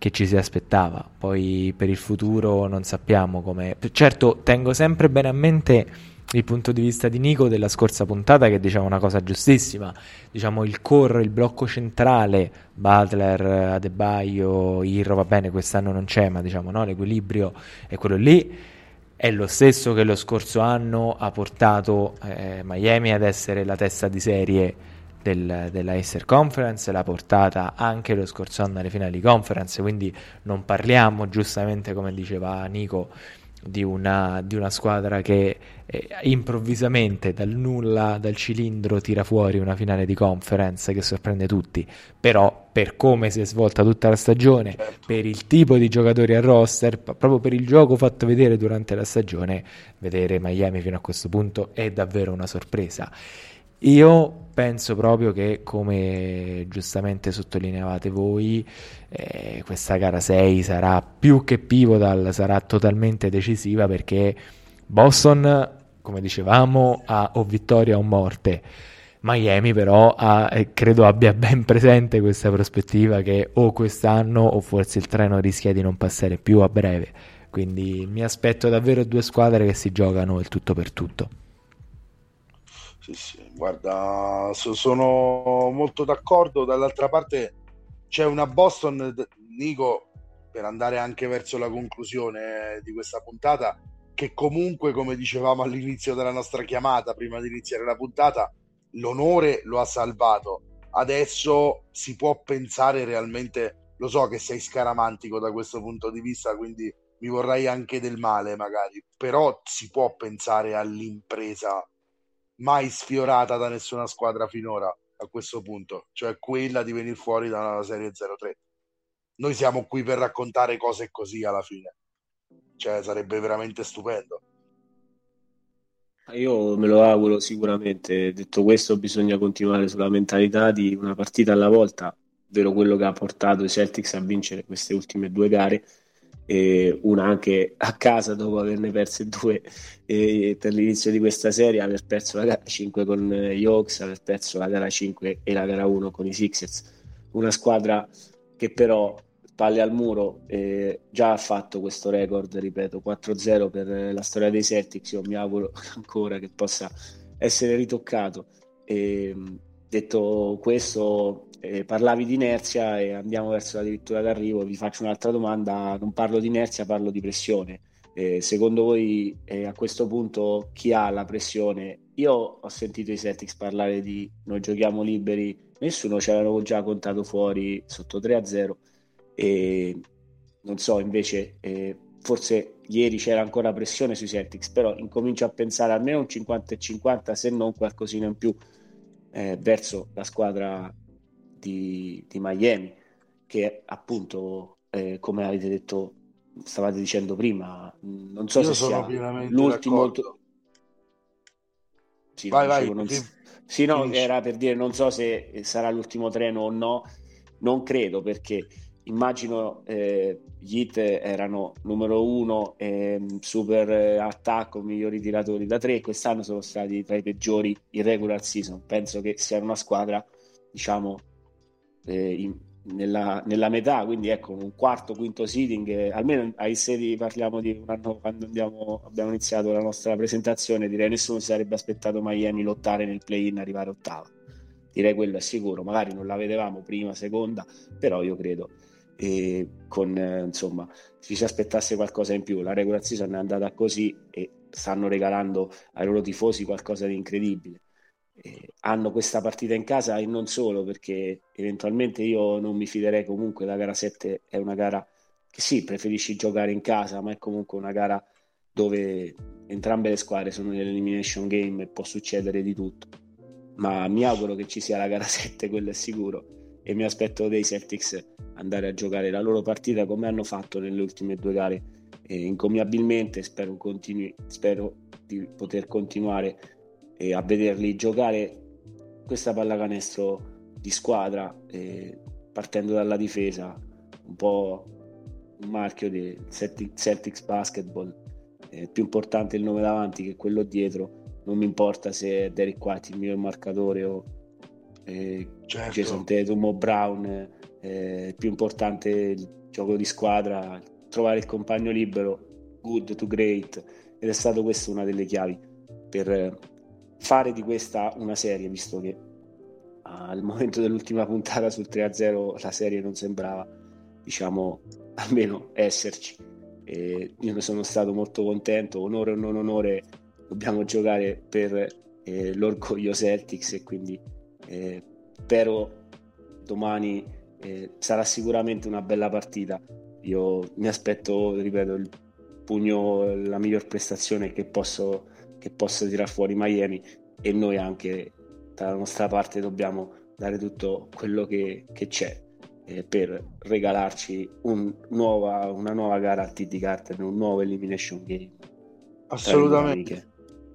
che ci si aspettava. Poi per il futuro non sappiamo come. Certo, tengo sempre bene a mente il punto di vista di Nico della scorsa puntata che diceva una cosa giustissima. Diciamo il core, il blocco centrale, Butler, Adebayo, Irro, va bene, quest'anno non c'è, ma diciamo no, l'equilibrio è quello lì. È lo stesso che lo scorso anno ha portato eh, Miami ad essere la testa di serie del, della Acer Conference, l'ha portata anche lo scorso anno alle finali conference, quindi non parliamo giustamente come diceva Nico di una, di una squadra che eh, improvvisamente dal nulla, dal cilindro tira fuori una finale di conference che sorprende tutti, però per come si è svolta tutta la stagione, certo. per il tipo di giocatori a roster, proprio per il gioco fatto vedere durante la stagione, vedere Miami fino a questo punto è davvero una sorpresa Io penso proprio che, come giustamente sottolineavate voi, eh, questa gara 6 sarà più che pivotal, sarà totalmente decisiva perché Boston, come dicevamo, ha o vittoria o morte. Miami però ha, eh, credo abbia ben presente questa prospettiva che o quest'anno o forse il treno rischia di non passare più a breve. Quindi mi aspetto davvero due squadre che si giocano il tutto per tutto. Sì, sì, guarda, sono molto d'accordo. Dall'altra parte c'è una Boston, Nico, per andare anche verso la conclusione di questa puntata, che comunque, come dicevamo all'inizio della nostra chiamata, prima di iniziare la puntata, l'onore lo ha salvato. Adesso si può pensare realmente, lo so che sei scaramantico da questo punto di vista, quindi mi vorrei anche del male magari, però si può pensare all'impresa mai sfiorata da nessuna squadra finora a questo punto, cioè quella di venire fuori dalla serie 03. Noi siamo qui per raccontare cose così alla fine, cioè sarebbe veramente stupendo. Io me lo auguro sicuramente. Detto questo, bisogna continuare sulla mentalità di una partita alla volta, ovvero quello che ha portato i Celtics a vincere queste ultime due gare, e una anche a casa dopo averne perse due e per l'inizio di questa serie, aver perso la gara 5 con gli Hawks, aver perso la gara 5 e la gara 1 con i Sixers. Una squadra che però palle al muro, eh, già ha fatto questo record, ripeto, 4-0 per la storia dei Celtics, io mi auguro ancora che possa essere ritoccato. E, detto questo, eh, parlavi di inerzia e andiamo verso la dirittura d'arrivo, vi faccio un'altra domanda, non parlo di inerzia, parlo di pressione. Eh, secondo voi eh, a questo punto chi ha la pressione? Io ho sentito i Celtics parlare di noi giochiamo liberi, nessuno ce l'avevo già contato fuori sotto 3-0 e non so, invece, eh, forse ieri c'era ancora pressione sui Celtics, però incomincio a pensare almeno un 50 e 50, se non qualcosina in più eh, verso la squadra di, di, Miami, che appunto, eh, come avete detto, stavate dicendo prima, non so Io se sia l'ultimo. Sì, vai, vai, non... sì, no, era per dire, non so se sarà l'ultimo treno o no, non credo perché immagino eh, gli hit erano numero uno, eh, super attacco, migliori tiratori da tre, quest'anno sono stati tra i peggiori in regular season. Penso che sia una squadra, diciamo, eh, in, nella, nella, metà, quindi ecco, un quarto, quinto seeding, eh, almeno ai sedi parliamo di un anno quando andiamo, abbiamo iniziato la nostra presentazione, direi nessuno si sarebbe aspettato Miami lottare nel play-in, arrivare ottava. Direi quello è sicuro, magari non la vedevamo prima, seconda, però io credo e con eh, insomma ci si aspettasse qualcosa in più la regular season è andata così e stanno regalando ai loro tifosi qualcosa di incredibile hanno questa partita in casa e non solo perché eventualmente io non mi fiderei comunque la gara 7 è una gara che sì preferisci giocare in casa ma è comunque una gara dove entrambe le squadre sono nell'elimination game e può succedere di tutto. Ma mi auguro che ci sia la gara 7 quello è sicuro. E mi aspetto dei Celtics andare a giocare la loro partita come hanno fatto nelle ultime due gare eh, incommiabilmente spero, continui, spero di poter continuare eh, a vederli giocare questa pallacanestro di squadra eh, partendo dalla difesa un po' un marchio di Celtics Basketball. Eh, più importante il nome davanti che quello dietro. Non mi importa se è Derek White il miglior marcatore o eh, certo. Jason Tatum o Brown, eh, più importante il gioco di squadra, trovare il compagno libero, good to great, ed è stato questa una delle chiavi per fare di questa una serie, visto che al momento dell'ultima puntata sul 3-0 la serie non sembrava, diciamo, almeno esserci. E io ne sono stato molto contento, onore o non onore, dobbiamo giocare per eh, l'orgoglio Celtics e quindi eh, spero domani eh, sarà sicuramente una bella partita. Io mi aspetto, ripeto, il pugno, la miglior prestazione che posso, che posso tirar fuori Miami e noi anche dalla nostra parte dobbiamo dare tutto quello che, che c'è eh, per regalarci un nuova, una nuova gara a TD Carter, un nuovo Elimination Game. Assolutamente,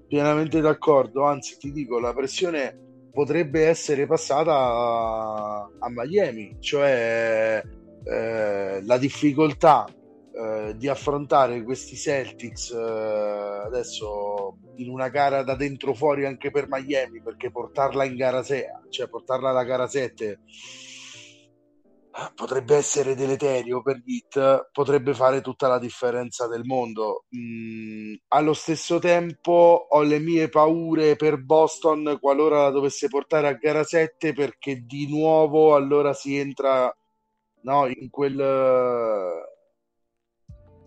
pienamente d'accordo, anzi ti dico, la pressione potrebbe essere passata a, a Miami, cioè eh, la difficoltà eh, di affrontare questi Celtics eh, adesso in una gara da dentro fuori anche per Miami perché portarla in gara 6 cioè portarla alla gara 7 potrebbe essere deleterio per Git, potrebbe fare tutta la differenza del mondo. Mm, allo stesso tempo ho le mie paure per Boston qualora la dovesse portare a gara 7 perché di nuovo allora si entra no, in quel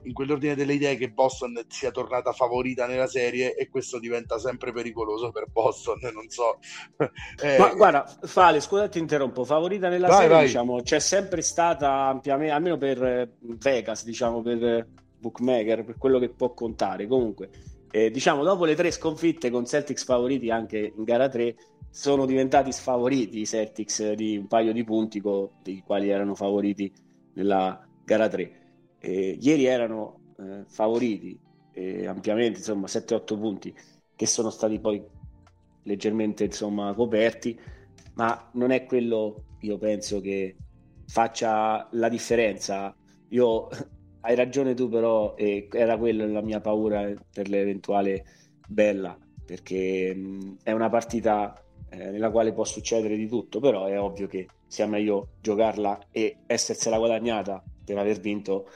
in quell'ordine delle idee che Boston sia tornata favorita nella serie e questo diventa sempre pericoloso per Boston, non so. eh, Ma guarda, Fale, scusa ti interrompo, favorita nella vai, serie vai. diciamo, c'è sempre stata ampiamente, almeno per eh, Vegas, diciamo, per eh, Bookmaker, per quello che può contare. Comunque, eh, diciamo, dopo le tre sconfitte con Celtics favoriti anche in gara 3, sono diventati sfavoriti i Celtics di un paio di punti, co- dei quali erano favoriti nella gara 3 eh, ieri erano eh, favoriti eh, ampiamente, insomma 7-8 punti che sono stati poi leggermente insomma, coperti, ma non è quello, io penso, che faccia la differenza. Io hai ragione tu, però era quella la mia paura per l'eventuale bella, perché mh, è una partita eh, nella quale può succedere di tutto, però è ovvio che sia meglio giocarla e essersela guadagnata per aver vinto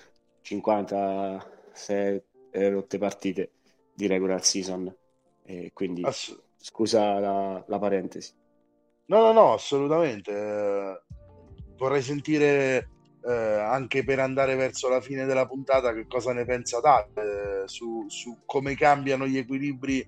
56 rotte partite di regular season. E quindi Ass- scusa la, la, parentesi. No, no, no, assolutamente. Eh, vorrei sentire eh, anche per andare verso la fine della puntata che cosa ne pensa Dave eh, su, su, come cambiano gli equilibri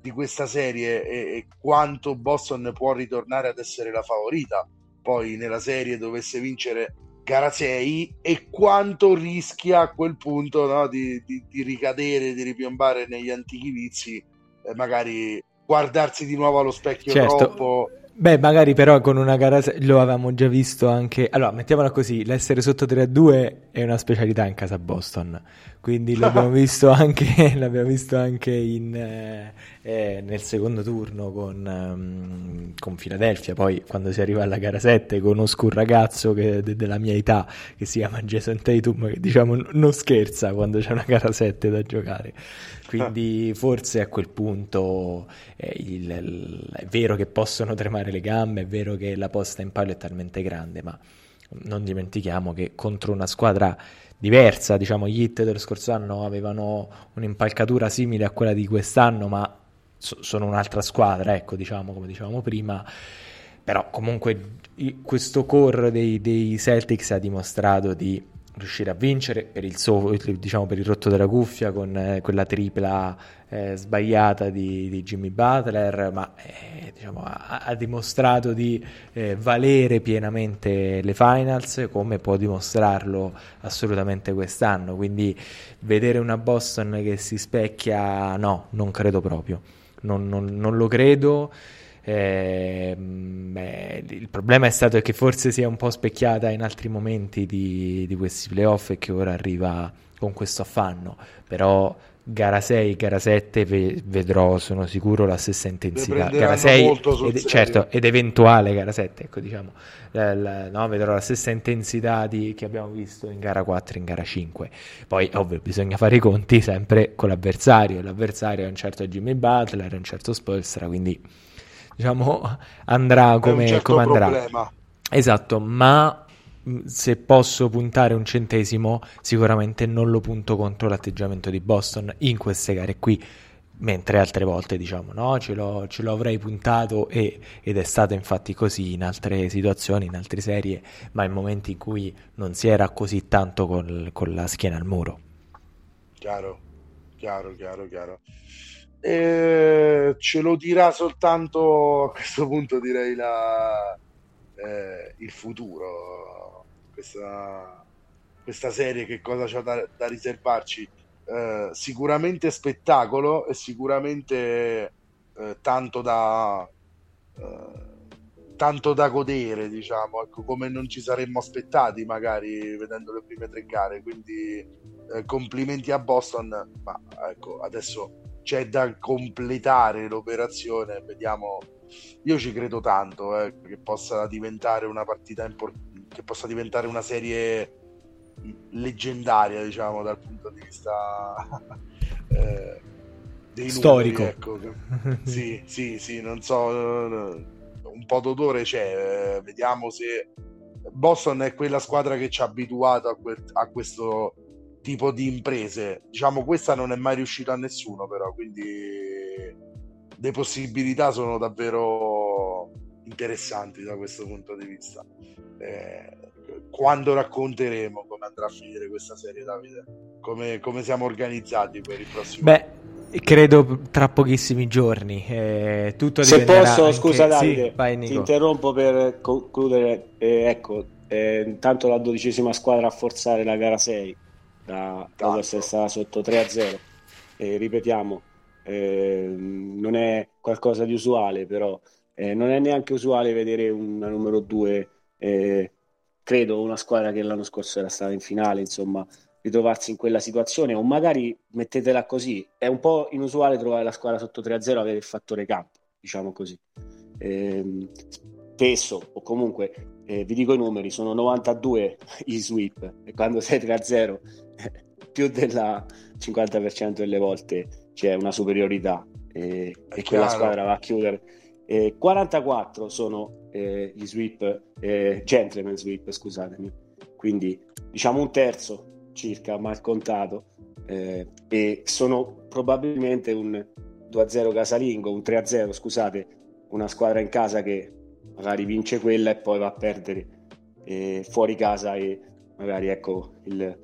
di questa serie e, e quanto Boston può ritornare ad essere la favorita. Poi nella serie dovesse vincere gara 6 e quanto rischia a quel punto no, di, di, di, ricadere, di ripiombare negli antichi vizi, eh, magari guardarsi di nuovo allo specchio certo. troppo. Beh, magari però con una gara lo avevamo già visto anche. Allora, mettiamola così: l'essere sotto 3-2 è una specialità in casa Boston. Quindi l'abbiamo visto anche, l'abbiamo visto anche in, eh, eh, nel secondo turno con, um, con Philadelphia. Poi, quando si arriva alla gara 7, conosco un ragazzo che, de, della mia età che si chiama Jason Tatum, che diciamo non scherza quando c'è una gara 7 da giocare. Quindi, forse a quel punto eh, il, il, è vero che possono tremare le gambe, è vero che la posta in palio è talmente grande, ma non dimentichiamo che contro una squadra diversa, diciamo gli hit dello scorso anno avevano un'impalcatura simile a quella di quest'anno, ma so- sono un'altra squadra, ecco, diciamo come dicevamo prima. Però comunque questo core dei, dei Celtics ha dimostrato di riuscire a vincere per il, so, diciamo, per il rotto della cuffia con eh, quella tripla eh, sbagliata di, di, Jimmy Butler, ma eh, diciamo, ha, ha, dimostrato di eh, valere pienamente le finals come può dimostrarlo assolutamente quest'anno. Quindi vedere una Boston che si specchia, no, non credo proprio, non, non, non lo credo. Eh, beh, il problema è stato che forse si è un po' specchiata in altri momenti di, di questi playoff e che ora arriva con questo affanno, però gara 6, gara 7 ve- vedrò, sono sicuro, la stessa intensità. Gara 6 ed, certo, ed eventuale gara 7, ecco diciamo, la, la, no, vedrò la stessa intensità di, che abbiamo visto in gara 4 e in gara 5. Poi, ovvio, bisogna fare i conti sempre con l'avversario. L'avversario è un certo Jimmy Butler, è un certo Spolstra, quindi diciamo, andrà come, certo come andrà. Problema. Esatto, ma se posso puntare un centesimo, sicuramente non lo punto contro l'atteggiamento di Boston in queste gare qui, mentre altre volte diciamo no, ce, l'ho, ce lo avrei puntato e, ed è stato infatti così in altre situazioni, in altre serie, ma in momenti in cui non si era così tanto col, con la schiena al muro. Chiaro, chiaro, chiaro, chiaro eh, ce lo dirà soltanto a questo punto direi la, eh, il futuro questa, questa, serie che cosa c'ha da, da riservarci? Eh, sicuramente spettacolo e sicuramente eh, tanto da eh, tanto da godere diciamo ecco, come non ci saremmo aspettati magari vedendo le prime tre gare. Quindi eh, complimenti a Boston ma ecco adesso c'è da completare l'operazione, vediamo. Io ci credo tanto eh, che possa diventare una partita importante, che possa diventare una serie leggendaria, diciamo, dal punto di vista eh, dei storico. Numeri, ecco. sì, sì, sì, non so, un po' d'odore c'è, eh, vediamo se Boston è quella squadra che ci ha abituato a, que- a questo tipo di imprese. Diciamo, questa non è mai riuscita a nessuno, però, quindi le possibilità sono davvero interessanti da questo punto di vista. Eh, quando racconteremo come andrà a finire questa serie, Davide? Come, come siamo organizzati per il prossimo Beh, credo tra pochissimi giorni. Eh, tutto Se posso, anche... scusa Davide, sì, vai, ti interrompo per concludere. Eh, ecco, eh, intanto la dodicesima squadra a forzare la gara 6 da, dopo essere stata sotto 3-0. Eh, ripetiamo, eh, non è qualcosa di usuale, però eh, non è neanche usuale vedere una numero 2, eh, credo, una squadra che l'anno scorso era stata in finale, insomma, ritrovarsi in quella situazione, o magari mettetela così, è un po' inusuale trovare la squadra sotto 3-0 avere il fattore campo, diciamo così. Eh, spesso, o comunque, eh, vi dico i numeri, sono 92 i sweep, e quando sei 3-0 più del 50% delle volte c'è una superiorità e, e quella squadra va a chiudere. Eh, 44 sono eh, gli sweep, eh, gentleman sweep, scusatemi, quindi diciamo un terzo circa mal contato. Eh, e sono probabilmente un 2-0 casalingo, un 3-0 scusate, una squadra in casa che magari vince quella e poi va a perdere eh, fuori casa e magari ecco il,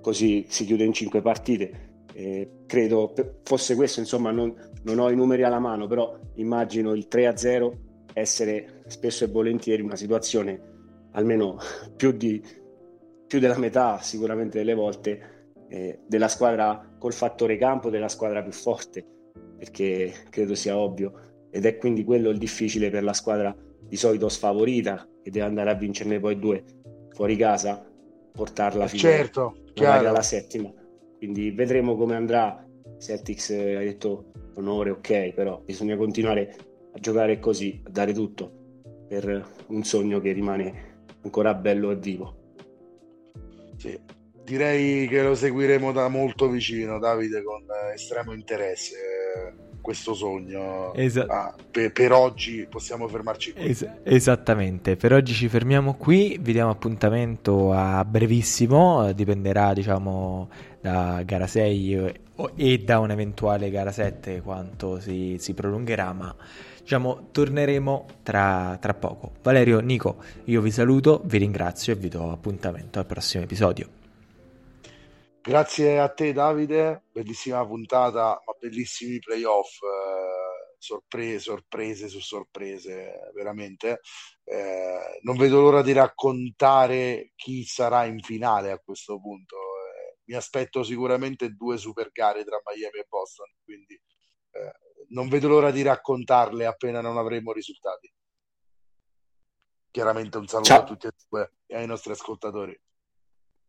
così si chiude in cinque partite. Eh, credo fosse questo, insomma, non, non, ho i numeri alla mano, però immagino il 3-0 essere spesso e volentieri una situazione almeno più, di, più della metà, sicuramente delle volte, eh, della squadra col fattore campo, della squadra più forte, perché credo sia ovvio. Ed è quindi quello il difficile per la squadra di solito sfavorita, che deve andare a vincerne poi due fuori casa, portarla fino certo, alla settima. Quindi vedremo come andrà. Celtics eh, ha detto onore, ok, però bisogna continuare a giocare così, a dare tutto per un sogno che rimane ancora bello e vivo. Sì, direi che lo seguiremo da molto vicino, Davide, con estremo interesse questo sogno. Esa- ah, per, per, oggi possiamo fermarci qui. Es- esattamente, per oggi ci fermiamo qui, vi diamo appuntamento a brevissimo, dipenderà diciamo da gara 6 e da un'eventuale gara 7 quanto si, si prolungherà, ma diciamo torneremo tra, tra poco. Valerio, Nico, io vi saluto, vi ringrazio e vi do appuntamento al prossimo episodio. Grazie a te Davide, bellissima puntata, ma bellissimi playoff, eh, sorprese, sorprese su sorprese, veramente. Eh, non vedo l'ora di raccontare chi sarà in finale a questo punto. Mi aspetto sicuramente due super gare tra Miami e Boston, quindi eh, non vedo l'ora di raccontarle appena non avremo risultati. Chiaramente un saluto Ciao. a tutti e due e ai nostri ascoltatori.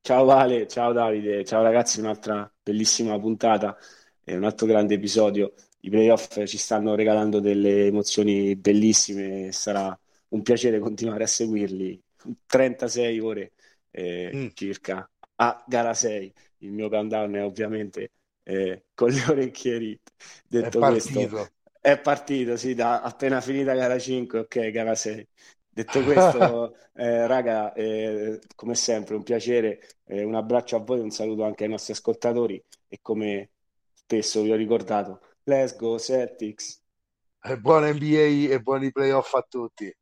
Ciao Vale, ciao Davide, ciao ragazzi, un'altra bellissima puntata, un altro grande episodio. I playoff ci stanno regalando delle emozioni bellissime, sarà un piacere continuare a seguirli. 36 ore eh, mm. circa a gara 6. Il mio countdown è ovviamente eh, con le orecchie Detto è questo, è partito, sì, da appena finita gara 5, ok, gara 6. Detto questo, eh, raga, eh, come sempre un piacere, eh, un abbraccio a voi, un saluto anche ai nostri ascoltatori e come spesso vi ho ricordato, let's go Celtics! Buona NBA e buoni playoff a tutti!